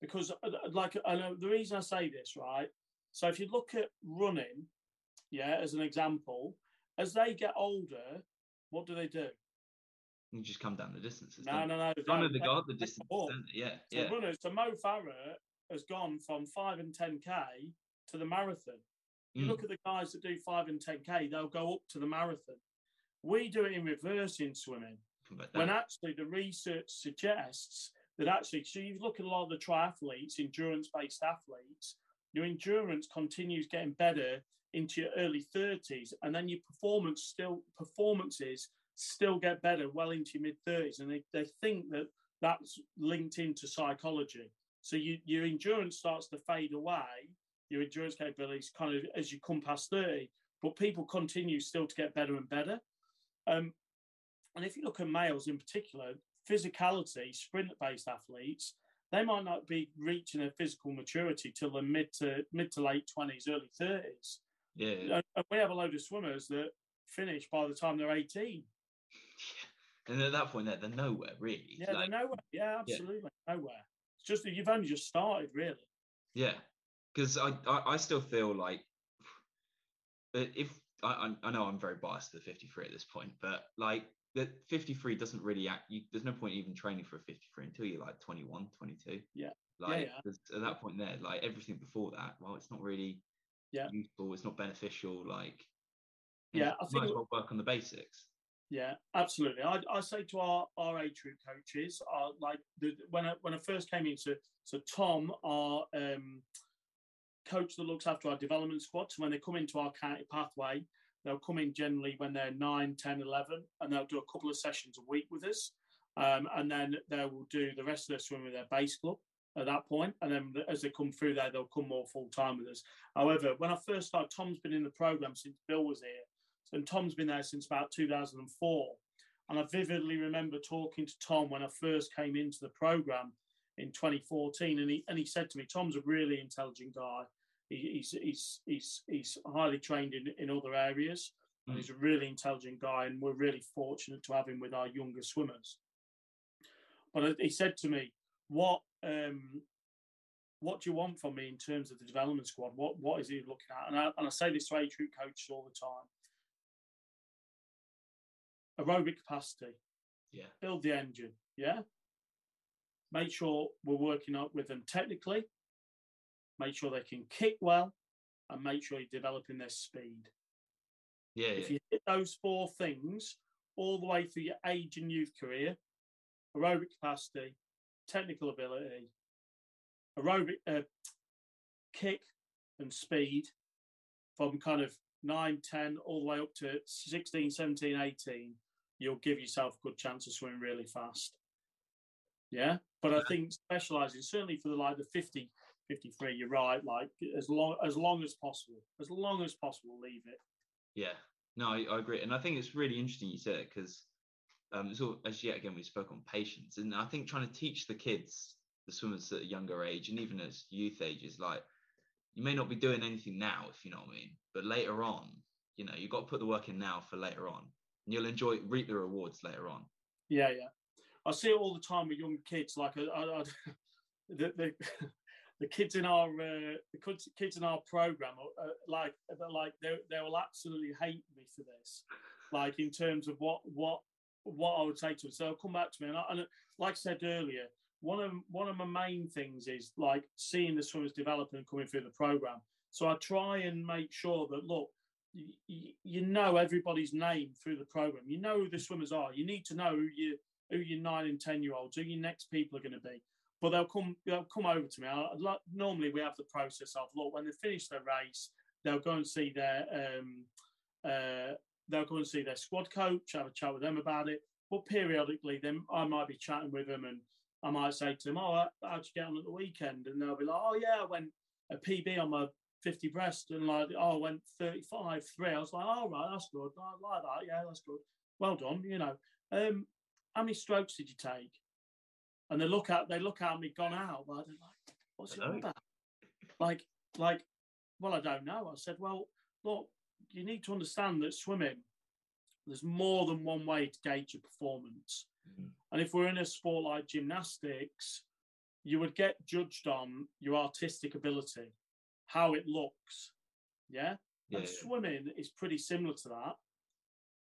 [SPEAKER 2] because, uh, like, I know the reason I say this, right? So if you look at running, yeah, as an example, as they get older, what do they do?
[SPEAKER 1] You just come down the distances.
[SPEAKER 2] No, no, no.
[SPEAKER 1] None of the guard the distance. Yeah,
[SPEAKER 2] so
[SPEAKER 1] yeah.
[SPEAKER 2] Runners, so Mo Farah has gone from five and ten k to the marathon. You mm. look at the guys that do five and ten k; they'll go up to the marathon. We do it in reverse in swimming. When actually the research suggests that actually, so you look at a lot of the triathletes, endurance-based athletes, your endurance continues getting better into your early 30s, and then your performance still performances still get better well into your mid 30s, and they, they think that that's linked into psychology. So you, your endurance starts to fade away, your endurance capabilities kind of as you come past 30, but people continue still to get better and better. Um, and if you look at males in particular, physicality, sprint based athletes, they might not be reaching a physical maturity till the mid to mid to late 20s, early 30s.
[SPEAKER 1] Yeah.
[SPEAKER 2] And we have a load of swimmers that finish by the time they're 18.
[SPEAKER 1] And at that point, they're, they're nowhere really.
[SPEAKER 2] Yeah, like, they're nowhere. Yeah, absolutely yeah. nowhere. It's just that you've only just started, really.
[SPEAKER 1] Yeah, because I, I, I still feel like if I I know I'm very biased to the 53 at this point, but like that 53 doesn't really act. You, there's no point even training for a 53 until you're like 21, 22.
[SPEAKER 2] Yeah.
[SPEAKER 1] Like
[SPEAKER 2] yeah,
[SPEAKER 1] yeah. at that point there, like everything before that, well, it's not really
[SPEAKER 2] yeah
[SPEAKER 1] useful. It's not beneficial. Like
[SPEAKER 2] yeah, I think
[SPEAKER 1] might as well work on the basics.
[SPEAKER 2] Yeah, absolutely. I, I say to our our age group coaches, uh, like the, when I when I first came into so Tom, our um, coach that looks after our development squad. When they come into our county pathway, they'll come in generally when they're 9, 10, 11, and they'll do a couple of sessions a week with us. Um, and then they will do the rest of their swimming with their base club at that point. And then as they come through there, they'll come more full time with us. However, when I first started, Tom's been in the program since Bill was here. And Tom's been there since about 2004. And I vividly remember talking to Tom when I first came into the program in 2014. And he, and he said to me, Tom's a really intelligent guy. He, he's, he's, he's, he's highly trained in, in other areas. And hmm. he's a really intelligent guy. And we're really fortunate to have him with our younger swimmers. But he said to me, what um, what do you want from me in terms of the development squad? What what is he looking at? And I, and I say this to age group coaches all the time aerobic capacity.
[SPEAKER 1] Yeah.
[SPEAKER 2] Build the engine. Yeah. Make sure we're working up with them technically. Make sure they can kick well, and make sure you're developing their speed.
[SPEAKER 1] Yeah.
[SPEAKER 2] If
[SPEAKER 1] yeah.
[SPEAKER 2] you hit those four things all the way through your age and youth career, aerobic capacity, technical ability, aerobic uh, kick and speed from kind of 9, 10, all the way up to 16, 17, 18, you'll give yourself a good chance of swimming really fast. Yeah, but I think specializing certainly for the like the 50, 53, you're right. Like as long as long as possible, as long as possible, leave it.
[SPEAKER 1] Yeah, no, I, I agree, and I think it's really interesting you said it because um, so as yet again we spoke on patience, and I think trying to teach the kids, the swimmers at a younger age, and even as youth ages, like you may not be doing anything now, if you know what I mean, but later on, you know, you've got to put the work in now for later on, and you'll enjoy reap the rewards later on.
[SPEAKER 2] Yeah, yeah. I see it all the time with young kids. Like I, I, I, the, the the kids in our uh, the kids in our program, uh, like like they they will absolutely hate me for this. Like in terms of what what what I would say to them. So they'll come back to me, and, I, and like I said earlier, one of one of my main things is like seeing the swimmers develop and coming through the program. So I try and make sure that look, you, you know everybody's name through the program. You know who the swimmers are. You need to know who you who your nine and ten year olds, who your next people are going to be. But they'll come they'll come over to me. I, normally we have the process of look when they finish their race, they'll go and see their um, uh, they'll go and see their squad coach, have a chat with them about it. But periodically, then I might be chatting with them, and I might say to them, "Oh, how'd you get on at the weekend?" And they'll be like, "Oh yeah, I went a PB on my 50 breast, and like, oh, I went 35 three." I was like, "All oh, right, that's good. I like that. Yeah, that's good. Well done. You know, um, how many strokes did you take? And they look at they look at me gone out. Like, like what's it about? Like, like, well, I don't know. I said, well, look, you need to understand that swimming, there's more than one way to gauge your performance. Mm-hmm. And if we're in a sport like gymnastics, you would get judged on your artistic ability, how it looks. Yeah. yeah and yeah. swimming is pretty similar to that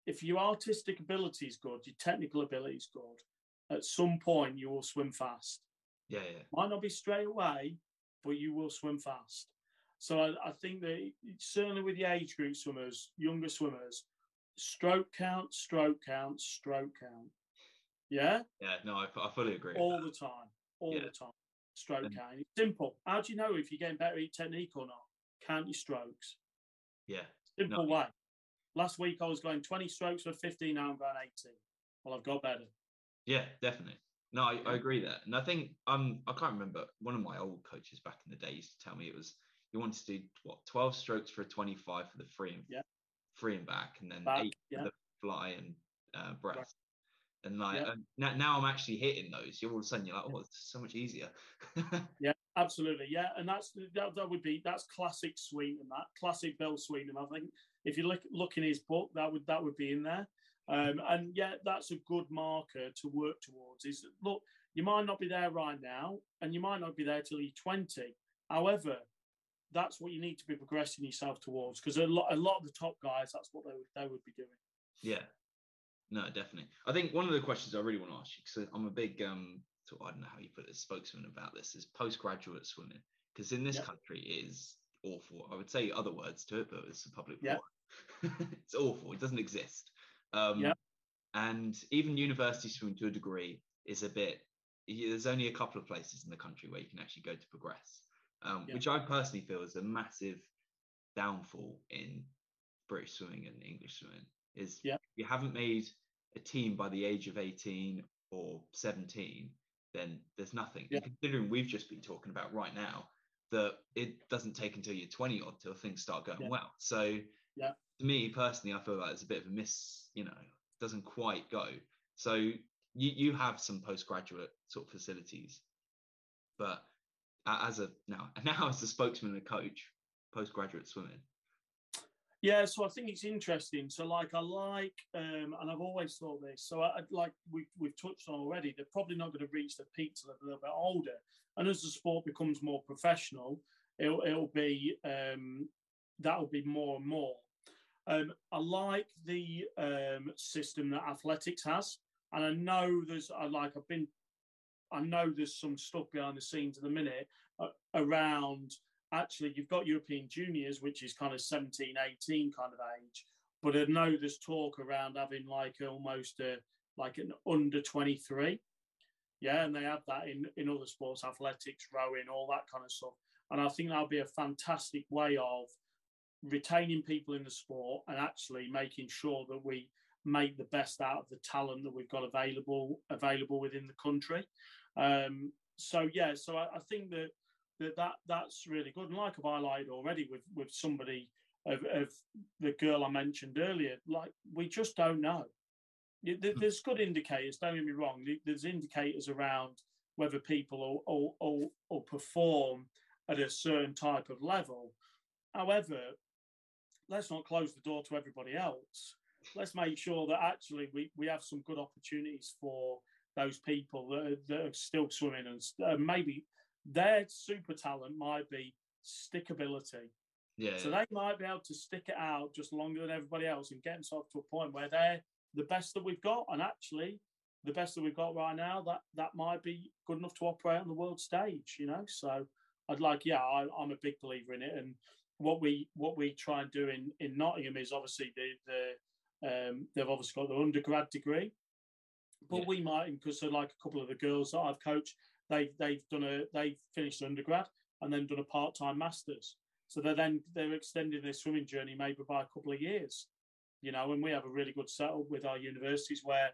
[SPEAKER 2] if your artistic ability is good, your technical ability is good, at some point you will swim fast.
[SPEAKER 1] Yeah, yeah.
[SPEAKER 2] Might not be straight away, but you will swim fast. So I, I think that certainly with the age group swimmers, younger swimmers, stroke count, stroke count, stroke count. Yeah.
[SPEAKER 1] Yeah. No, I, I fully agree.
[SPEAKER 2] All the time. All yeah. the time. Stroke and, count. It's simple. How do you know if you're getting better at technique or not? Count your strokes.
[SPEAKER 1] Yeah.
[SPEAKER 2] Simple no. way. Last week I was going 20 strokes for 15, now I'm going 18. Well, I've got better.
[SPEAKER 1] Yeah, definitely. No, I, I agree that. And I think um I can't remember one of my old coaches back in the day used to tell me it was you wanted to do what 12 strokes for a 25 for the free and
[SPEAKER 2] yeah.
[SPEAKER 1] free and back and then back, eight yeah. for the fly and uh, breast. Right. And like yeah. um, now, now I'm actually hitting those. You're all of a sudden you're like, oh, it's so much easier.
[SPEAKER 2] yeah, absolutely. Yeah, and that's that, that would be that's classic Sweetenham That classic Bill and I think if you look look in his book, that would that would be in there. Um, and yeah, that's a good marker to work towards. Is look, you might not be there right now, and you might not be there till you're 20. However, that's what you need to be progressing yourself towards because a lot a lot of the top guys, that's what they would they would be doing.
[SPEAKER 1] Yeah, no, definitely. I think one of the questions I really want to ask you because I'm a big um, sort of, I don't know how you put it, spokesman about this is postgraduate swimming because in this yep. country is awful. I would say other words to it, but it's a public
[SPEAKER 2] yeah.
[SPEAKER 1] it's awful. It doesn't exist. Um,
[SPEAKER 2] yeah.
[SPEAKER 1] And even university swimming to a degree is a bit. There's only a couple of places in the country where you can actually go to progress, um, yeah. which I personally feel is a massive downfall in British swimming and English swimming. Is
[SPEAKER 2] yeah.
[SPEAKER 1] you haven't made a team by the age of 18 or 17, then there's nothing. Yeah. considering we've just been talking about right now that it doesn't take until you're 20 odd till things start going yeah. well. So
[SPEAKER 2] yeah.
[SPEAKER 1] To me personally, I feel like it's a bit of a miss, you know, doesn't quite go. So you, you have some postgraduate sort of facilities, but as a now now as a spokesman and a coach, postgraduate swimming.
[SPEAKER 2] Yeah, so I think it's interesting. So, like, I like, um, and I've always thought this. So, I like we we've touched on already. They're probably not going to reach the peak till they're a little bit older. And as the sport becomes more professional, it'll, it'll be um, that'll be more and more. Um, I like the um, system that athletics has, and I know there's I like I've been, I know there's some stuff behind the scenes in the minute uh, around. Actually, you've got European juniors, which is kind of 17, 18 kind of age, but I know there's talk around having like almost a like an under 23 yeah, and they have that in, in other sports, athletics, rowing, all that kind of stuff. And I think that'll be a fantastic way of retaining people in the sport and actually making sure that we make the best out of the talent that we've got available available within the country. Um, so yeah, so I, I, think that, that that that's really good. And like I've highlighted already with with somebody of, of the girl I mentioned earlier, like we just don't know. There's good indicators. Don't get me wrong. There's indicators around whether people will, will, will perform at a certain type of level. However, let's not close the door to everybody else. Let's make sure that actually we, we have some good opportunities for those people that are, that are still swimming and uh, maybe their super talent might be stickability.
[SPEAKER 1] Yeah.
[SPEAKER 2] So they might be able to stick it out just longer than everybody else and get themselves to a point where they're the best that we've got. And actually, the best that we've got right now, that that might be good enough to operate on the world stage. You know, so I'd like, yeah, I, am a big believer in it. And what we what we try and do in in Nottingham is obviously the the um, they've obviously got their undergrad degree, but yeah. we might because so like a couple of the girls that I've coached, they've they've done a they've finished undergrad and then done a part time masters. So they're then they're extending their swimming journey maybe by a couple of years, you know. And we have a really good setup with our universities where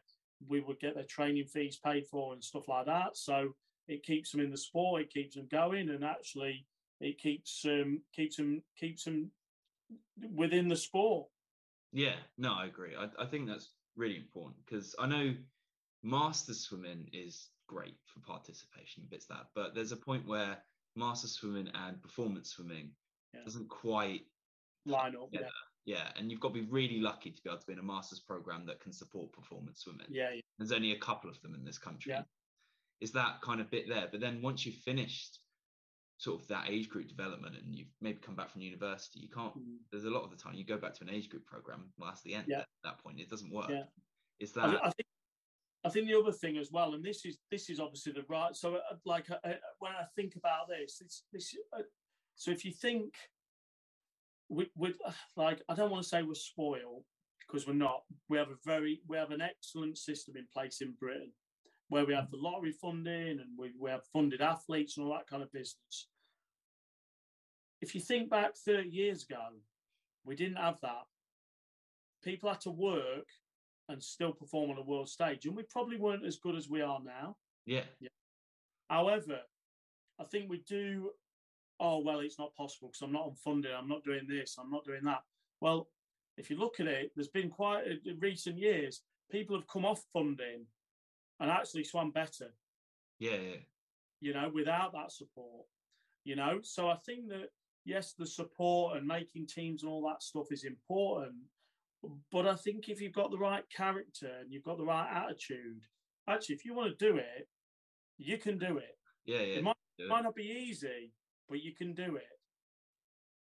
[SPEAKER 2] we would get their training fees paid for and stuff like that. So it keeps them in the sport, it keeps them going, and actually it keeps um, keeps them keeps them within the sport.
[SPEAKER 1] Yeah, no, I agree. I, I think that's really important because I know master swimming is great for participation, bits that, but there's a point where master swimming and performance swimming yeah. doesn't quite
[SPEAKER 2] line up. Yeah.
[SPEAKER 1] yeah, and you've got to be really lucky to be able to be in a master's program that can support performance swimming.
[SPEAKER 2] Yeah, yeah.
[SPEAKER 1] there's only a couple of them in this country.
[SPEAKER 2] Yeah.
[SPEAKER 1] Is that kind of bit there? But then once you've finished sort of that age group development and you've maybe come back from university, you can't. Mm. There's a lot of the time you go back to an age group program. Well, that's the end.
[SPEAKER 2] Yeah.
[SPEAKER 1] At that point, it doesn't work.
[SPEAKER 2] Yeah.
[SPEAKER 1] Is that?
[SPEAKER 2] I, I think I think the other thing as well, and this is this is obviously the right. So, uh, like uh, uh, when I think about this, this, this uh, so if you think we would like, I don't want to say we're spoiled because we're not. We have a very we have an excellent system in place in Britain where we have the lottery funding and we, we have funded athletes and all that kind of business. If you think back 30 years ago, we didn't have that. People had to work and still perform on a world stage. And we probably weren't as good as we are now.
[SPEAKER 1] Yeah. yeah.
[SPEAKER 2] However, I think we do, oh, well, it's not possible because I'm not on funding, I'm not doing this, I'm not doing that. Well, if you look at it, there's been quite a, in recent years, people have come off funding and actually swam better.
[SPEAKER 1] Yeah, yeah.
[SPEAKER 2] You know, without that support. You know, so I think that yes, the support and making teams and all that stuff is important. But I think if you've got the right character and you've got the right attitude, actually, if you want to do it, you can do it.
[SPEAKER 1] Yeah, yeah.
[SPEAKER 2] It might, it. might not be easy, but you can do it.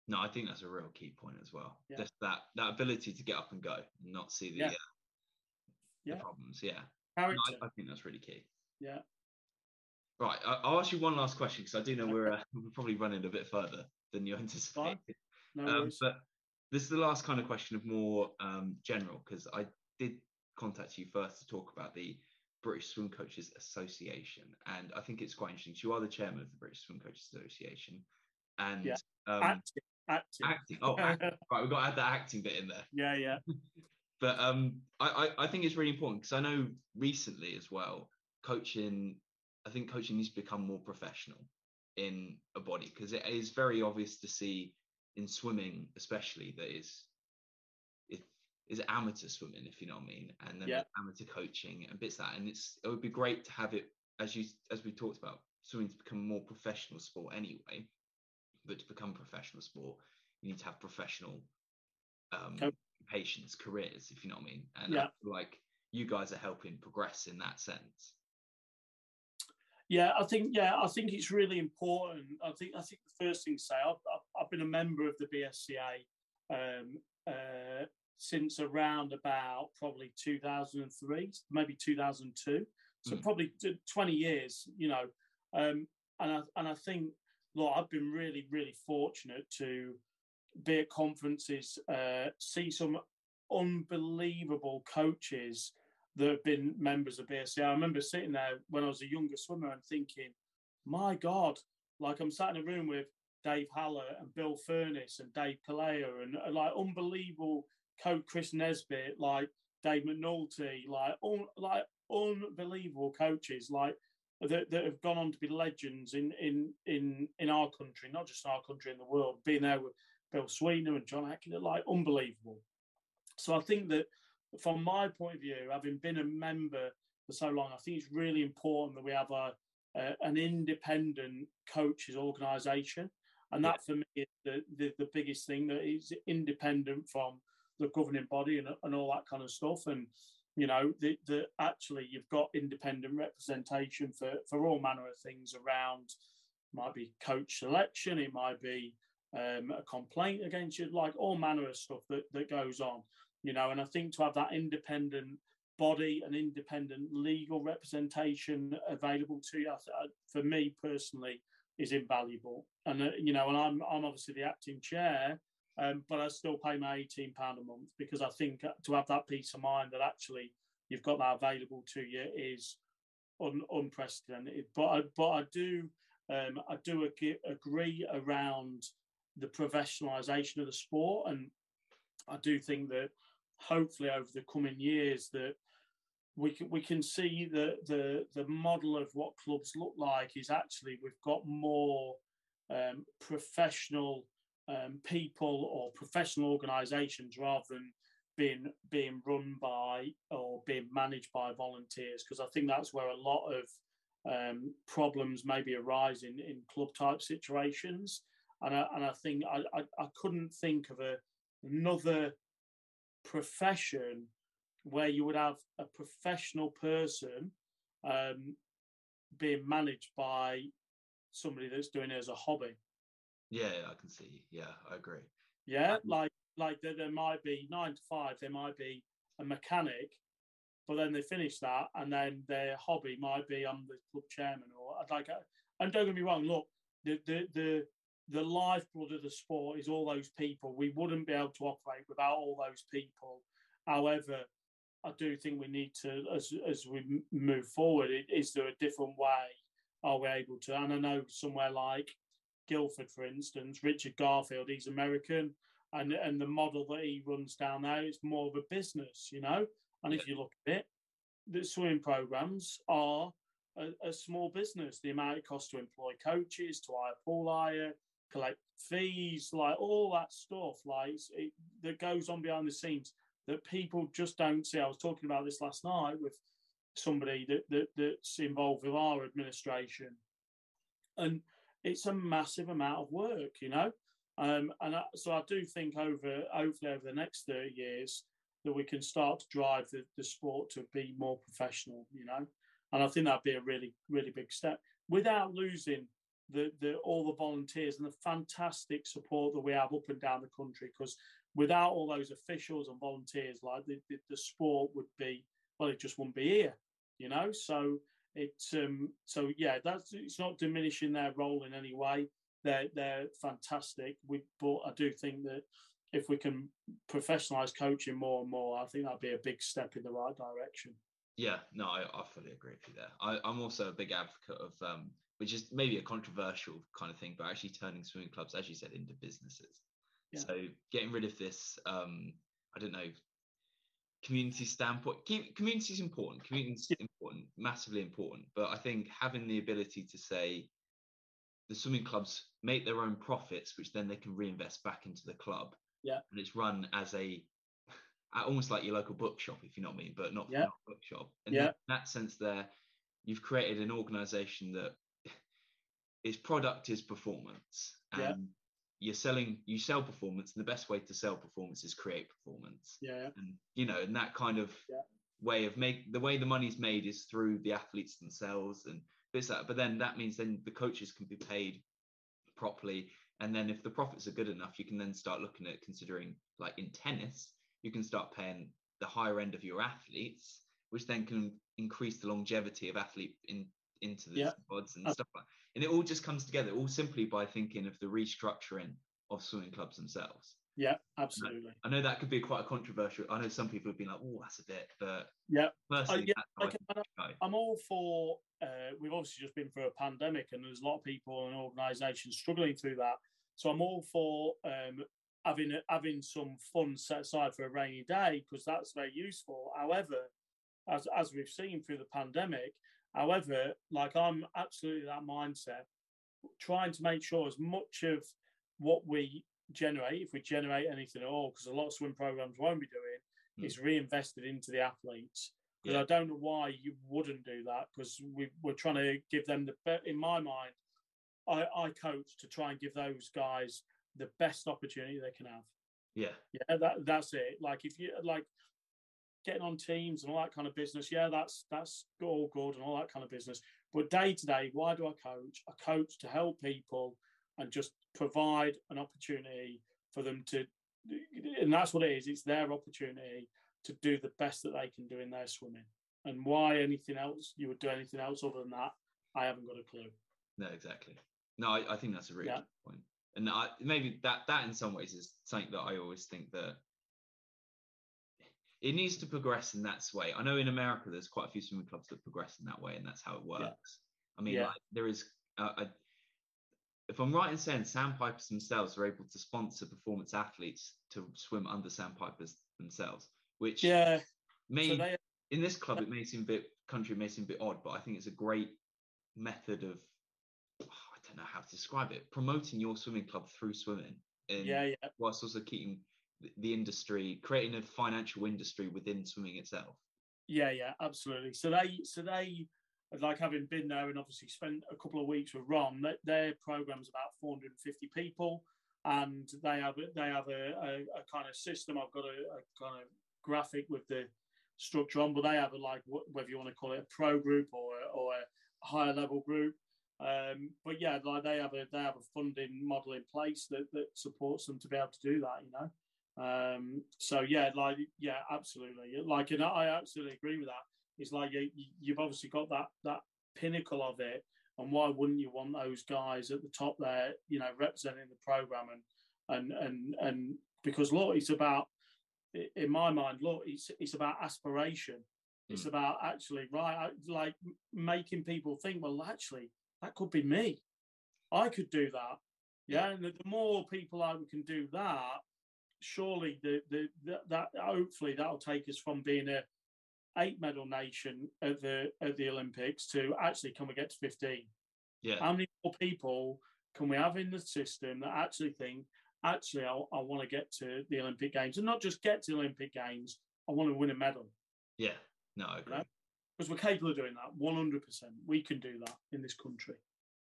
[SPEAKER 1] No, I think that's a real key point as well. Yeah. Just that that ability to get up and go, and not see the, yeah. Uh, the yeah. problems. Yeah, no, I, I, think that's really key.
[SPEAKER 2] Yeah.
[SPEAKER 1] Right, I, will ask you one last question because I do know we're, uh, we're probably running a bit further than you anticipated.
[SPEAKER 2] No um,
[SPEAKER 1] but this is the last kind of question of more um, general because I did contact you first to talk about the British Swim Coaches Association, and I think it's quite interesting. You are the chairman of the British Swim Coaches Association, and
[SPEAKER 2] yeah. um, acting, acting.
[SPEAKER 1] acting. Oh, acting. right, we've got to add the acting bit in there.
[SPEAKER 2] Yeah, yeah.
[SPEAKER 1] But um, I, I, I think it's really important because I know recently as well, coaching. I think coaching needs to become more professional in a body because it is very obvious to see in swimming, especially, that is it is amateur swimming, if you know what I mean, and then
[SPEAKER 2] yeah.
[SPEAKER 1] amateur coaching and bits that. And it's it would be great to have it as you as we talked about swimming to become a more professional sport anyway. But to become professional sport, you need to have professional um, patients, careers, if you know what I mean. And
[SPEAKER 2] yeah.
[SPEAKER 1] like you guys are helping progress in that sense.
[SPEAKER 2] Yeah, I think yeah, I think it's really important. I think I think the first thing to say, I've, I've been a member of the BSCA um, uh, since around about probably 2003, maybe 2002. So mm. probably 20 years, you know. Um, and I and I think, look, I've been really really fortunate to be at conferences, uh, see some unbelievable coaches that have been members of BSC. I remember sitting there when I was a younger swimmer and thinking, my God, like I'm sat in a room with Dave Haller and Bill Furniss and Dave Kalea and uh, like unbelievable coach Chris Nesbitt, like Dave McNulty, like all like unbelievable coaches, like that, that have gone on to be legends in in in in our country, not just our country in the world. Being there with Bill Sweetenham and John Atkin, like unbelievable. So I think that from my point of view, having been a member for so long, I think it's really important that we have a, a an independent coaches organisation, and that for me is the, the, the biggest thing that is independent from the governing body and, and all that kind of stuff. And you know, the, the actually you've got independent representation for for all manner of things around. Might be coach selection, it might be um, a complaint against you, like all manner of stuff that that goes on. You know, and I think to have that independent body and independent legal representation available to you, for me personally, is invaluable. And uh, you know, and I'm I'm obviously the acting chair, um, but I still pay my eighteen pound a month because I think uh, to have that peace of mind that actually you've got that available to you is un, unprecedented. But I, but I do um, I do agree around the professionalisation of the sport, and I do think that hopefully over the coming years that we can we can see the the the model of what clubs look like is actually we've got more um, professional um, people or professional organisations rather than being being run by or being managed by volunteers. Because I think that's where a lot of um, problems maybe arise in, in club type situations and I, and I think I, I, I couldn't think of a another profession where you would have a professional person um, being managed by somebody that's doing it as a hobby.
[SPEAKER 1] Yeah, I can see. Yeah, I agree.
[SPEAKER 2] Yeah, like like there, there might be nine to five. There might be a mechanic, but then they finish that, and then their hobby might be I'm the club chairman or I'd like. And don't get me wrong. Look, the the the the lifeblood of the sport is all those people. We wouldn't be able to operate without all those people. However, I do think we need to, as as we move forward, is there a different way? Are we able to? And I know somewhere like Guildford, for instance, Richard Garfield, he's American, and and the model that he runs down there is more of a business, you know. And if you look at it, the swimming programs are a, a, small business. The amount it costs to employ coaches, to hire pool hire, collect fees, like all that stuff, like it, that goes on behind the scenes that people just don't see. I was talking about this last night with somebody that, that that's involved with our administration, and it's a massive amount of work, you know. Um, and I, so I do think over hopefully over the next thirty years that we can start to drive the, the sport to be more professional, you know. And I think that'd be a really really big step without losing the, the all the volunteers and the fantastic support that we have up and down the country because without all those officials and volunteers like the, the, the, sport would be well it just wouldn't be here you know? So it's um so yeah that's it's not diminishing their role in any way. They're they're fantastic. We but i do think that if we can professionalize coaching more and more i think that'd be a big step in the right direction.
[SPEAKER 1] Yeah no i, I fully agree with you there. I, i'm also a big advocate of um which is maybe a controversial kind of thing, but actually turning swimming clubs, as you said, into businesses. Yeah. So getting rid of this, um, I don't know, community standpoint. Community is important. Community is important, massively important. But I think having the ability to say the swimming clubs make their own profits, which then they can reinvest back into the club.
[SPEAKER 2] Yeah.
[SPEAKER 1] And it's run as a almost like your local bookshop, if you know what I mean, but not, yeah. not bookshop. And yeah. in that sense, there you've created an organization that its product is performance and yeah. you're selling you sell performance and the best way to sell performance is create performance
[SPEAKER 2] yeah
[SPEAKER 1] and you know and that kind of
[SPEAKER 2] yeah.
[SPEAKER 1] way of make the way the money's made is through the athletes themselves and this that but then that means then the coaches can be paid properly and then if the profits are good enough you can then start looking at considering like in tennis you can start paying the higher end of your athletes which then can increase the longevity of athlete in into the yeah. pods and uh, stuff like and it all just comes together all simply by thinking of the restructuring of swimming clubs themselves.
[SPEAKER 2] Yeah absolutely.
[SPEAKER 1] I know that could be quite a controversial i know some people have been like oh that's a bit but
[SPEAKER 2] yeah.
[SPEAKER 1] personally
[SPEAKER 2] yeah, i'm all for uh, we've obviously just been through a pandemic and there's a lot of people and organizations struggling through that. So i'm all for um, having having some fun set aside for a rainy day because that's very useful. However, as as we've seen through the pandemic, however, like I'm absolutely that mindset, trying to make sure as much of what we generate, if we generate anything at all, because a lot of swim programs won't be doing, mm. is reinvested into the athletes. Because yeah. I don't know why you wouldn't do that, because we, we're trying to give them the, best. in my mind, I, I coach to try and give those guys the best opportunity they can have.
[SPEAKER 1] Yeah.
[SPEAKER 2] Yeah, that, that's it. Like if you like getting on teams and all that kind of business, yeah, that's that's all good and all that kind of business. But day to day, why do I coach? I coach to help people and just provide an opportunity for them to and that's what it is, it's their opportunity to do the best that they can do in their swimming. And why anything else you would do anything else other than that, I haven't got a clue.
[SPEAKER 1] No, exactly. No, I, I think that's a really yeah. good point and I, maybe that that in some ways is something that I always think that it needs to progress in that way. I know in America there's quite a few swimming clubs that progress in that way, and that's how it works. Yeah. I mean, yeah. like, there is. Uh, a, if I'm right in saying sandpipers themselves are able to sponsor performance athletes to swim under sandpipers themselves, which
[SPEAKER 2] yeah,
[SPEAKER 1] may so they, in this club it may seem a bit country may seem a bit odd, but I think it's a great method of I don't know how to describe it promoting your swimming club through swimming
[SPEAKER 2] and yeah yeah
[SPEAKER 1] whilst also keeping the industry creating a financial industry within swimming itself
[SPEAKER 2] yeah yeah absolutely so they so they like having been there and obviously spent a couple of weeks with ron their, their program's about 450 people and they have they have a, a, a kind of system i've got a, a, kind of graphic with the structure on but they have a like whether you want to call it a pro group or or a higher level group um, but yeah, like they have a they have a funding model in place that that supports them to be able to do that. You know. Um, so yeah, like yeah, absolutely. Like, and I absolutely agree with that. It's like you, you've obviously got that that pinnacle of it, and why wouldn't you want those guys at the top there, you know, representing the program and and and and because look, it's about in my mind, look, it's it's about aspiration. It's mm. about actually right, like making people think. Well, actually, that could be me. I could do that. Yeah, and the, more people I can do that, surely the, the, the that hopefully that'll take us from being a eight medal nation at the at the Olympics to actually can we get to fifteen?
[SPEAKER 1] Yeah.
[SPEAKER 2] How many more people can we have in the system that actually think actually I, I want to get to the Olympic Games and not just get to the Olympic Games, I want to win a medal.
[SPEAKER 1] Yeah. No, I agree. You know?
[SPEAKER 2] because we're capable of doing that 100%. We can do that in this country.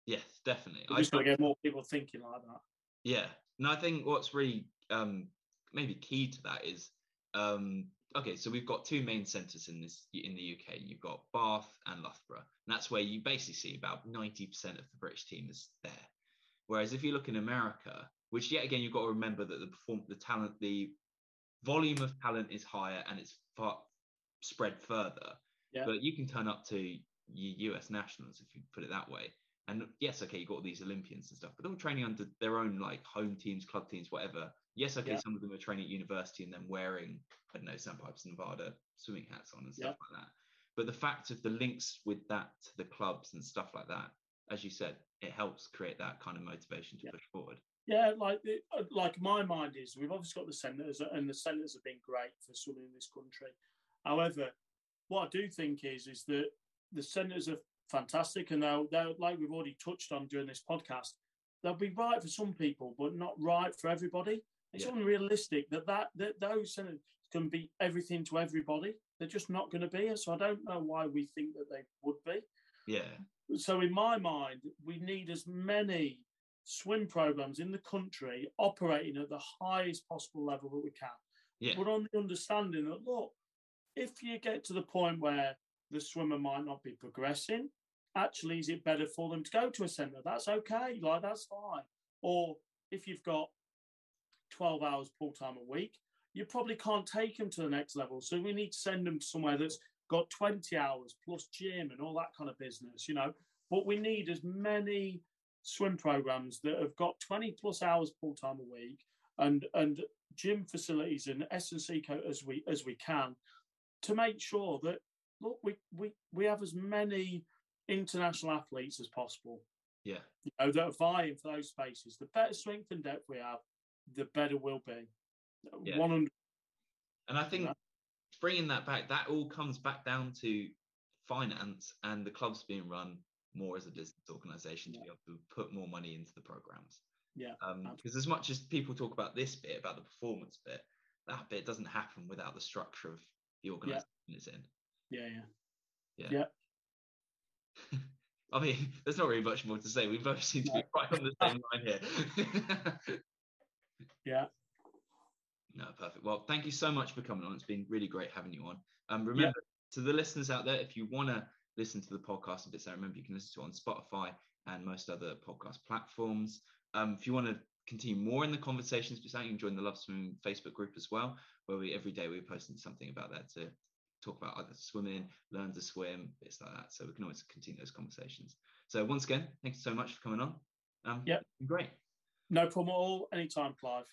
[SPEAKER 1] Yes, definitely.
[SPEAKER 2] We just got to get more people thinking like that.
[SPEAKER 1] Yeah. And I think what's really um, maybe key to that is um, okay, so we've got two main centres in this in the UK. You've got Bath and Loughborough. And that's where you basically see about 90% of the British team is there. Whereas if you look in America, which yet again you've got to remember that the perform the talent, the volume of talent is higher and it's far spread further.
[SPEAKER 2] Yeah.
[SPEAKER 1] But you can turn up to US nationals if you put it that way. And yes, okay, you got all these Olympians and stuff, but they're all training under their own like home teams, club teams, whatever. Yes, okay, yeah. some of them are training at university and then wearing, I don't know, Sandpipers Nevada swimming hats on and stuff yeah. like that. But the fact of the links with that to the clubs and stuff like that, as you said, it helps create that kind of motivation to yeah. push forward.
[SPEAKER 2] Yeah, like uh, like my mind is, we've obviously got the centres, and the centres have been great for swimming in this country. However, what I do think is is that the centres are fantastic, and they'll, they'll like we've already touched on during this podcast, they'll be right for some people, but not right for everybody. It's yeah. unrealistic that, that that those centres can be everything to everybody. They're just not going to be. So I don't know why we think that they would be.
[SPEAKER 1] Yeah.
[SPEAKER 2] So in my mind, we need as many swim programs in the country operating at the highest possible level that we can.
[SPEAKER 1] Yeah.
[SPEAKER 2] But on the understanding that look, if you get to the point where the swimmer might not be progressing, actually, is it better for them to go to a centre? That's okay, like that's fine. Or if you've got 12 hours full time a week, you probably can't take them to the next level. So we need to send them to somewhere that's got 20 hours plus gym and all that kind of business, you know. But we need as many swim programs that have got 20 plus hours full time a week and and gym facilities and S and C as we as we can to make sure that look we we we have as many international athletes as possible.
[SPEAKER 1] Yeah,
[SPEAKER 2] you know that are vying for those spaces. The better strength and depth we have, the better we'll be.
[SPEAKER 1] Yeah.
[SPEAKER 2] 100.
[SPEAKER 1] And I think
[SPEAKER 2] Yeah.
[SPEAKER 1] bringing that back, that all comes back down to finance and the clubs being run more as a business organization to
[SPEAKER 2] Yeah.
[SPEAKER 1] be able to put more money into the programs.
[SPEAKER 2] Yeah,
[SPEAKER 1] Um, because as much as people talk about this bit, about the performance bit, that bit doesn't happen without the structure of the organization it's in.
[SPEAKER 2] Yeah, yeah.
[SPEAKER 1] Yeah.
[SPEAKER 2] Yeah.
[SPEAKER 1] I mean, there's not really much more to say. We both seem to be right on the same line here.
[SPEAKER 2] Yeah.
[SPEAKER 1] No, perfect. Well, thank you so much for coming on. It's been really great having you on. Um, remember to the listeners out there, if you want to listen to the podcast a bit, so remember you can listen to it on Spotify and most other podcast platforms. Um, if you want to continue more in the conversations, you can join the Love Swimming Facebook group as well, where we every day we're posting something about that to talk about either swimming, learn to swim, bits like that. So we can always continue those conversations. So once again, thank you so much for coming on. Um,
[SPEAKER 2] Yep.
[SPEAKER 1] Great.
[SPEAKER 2] No problem at all. Anytime, Clive.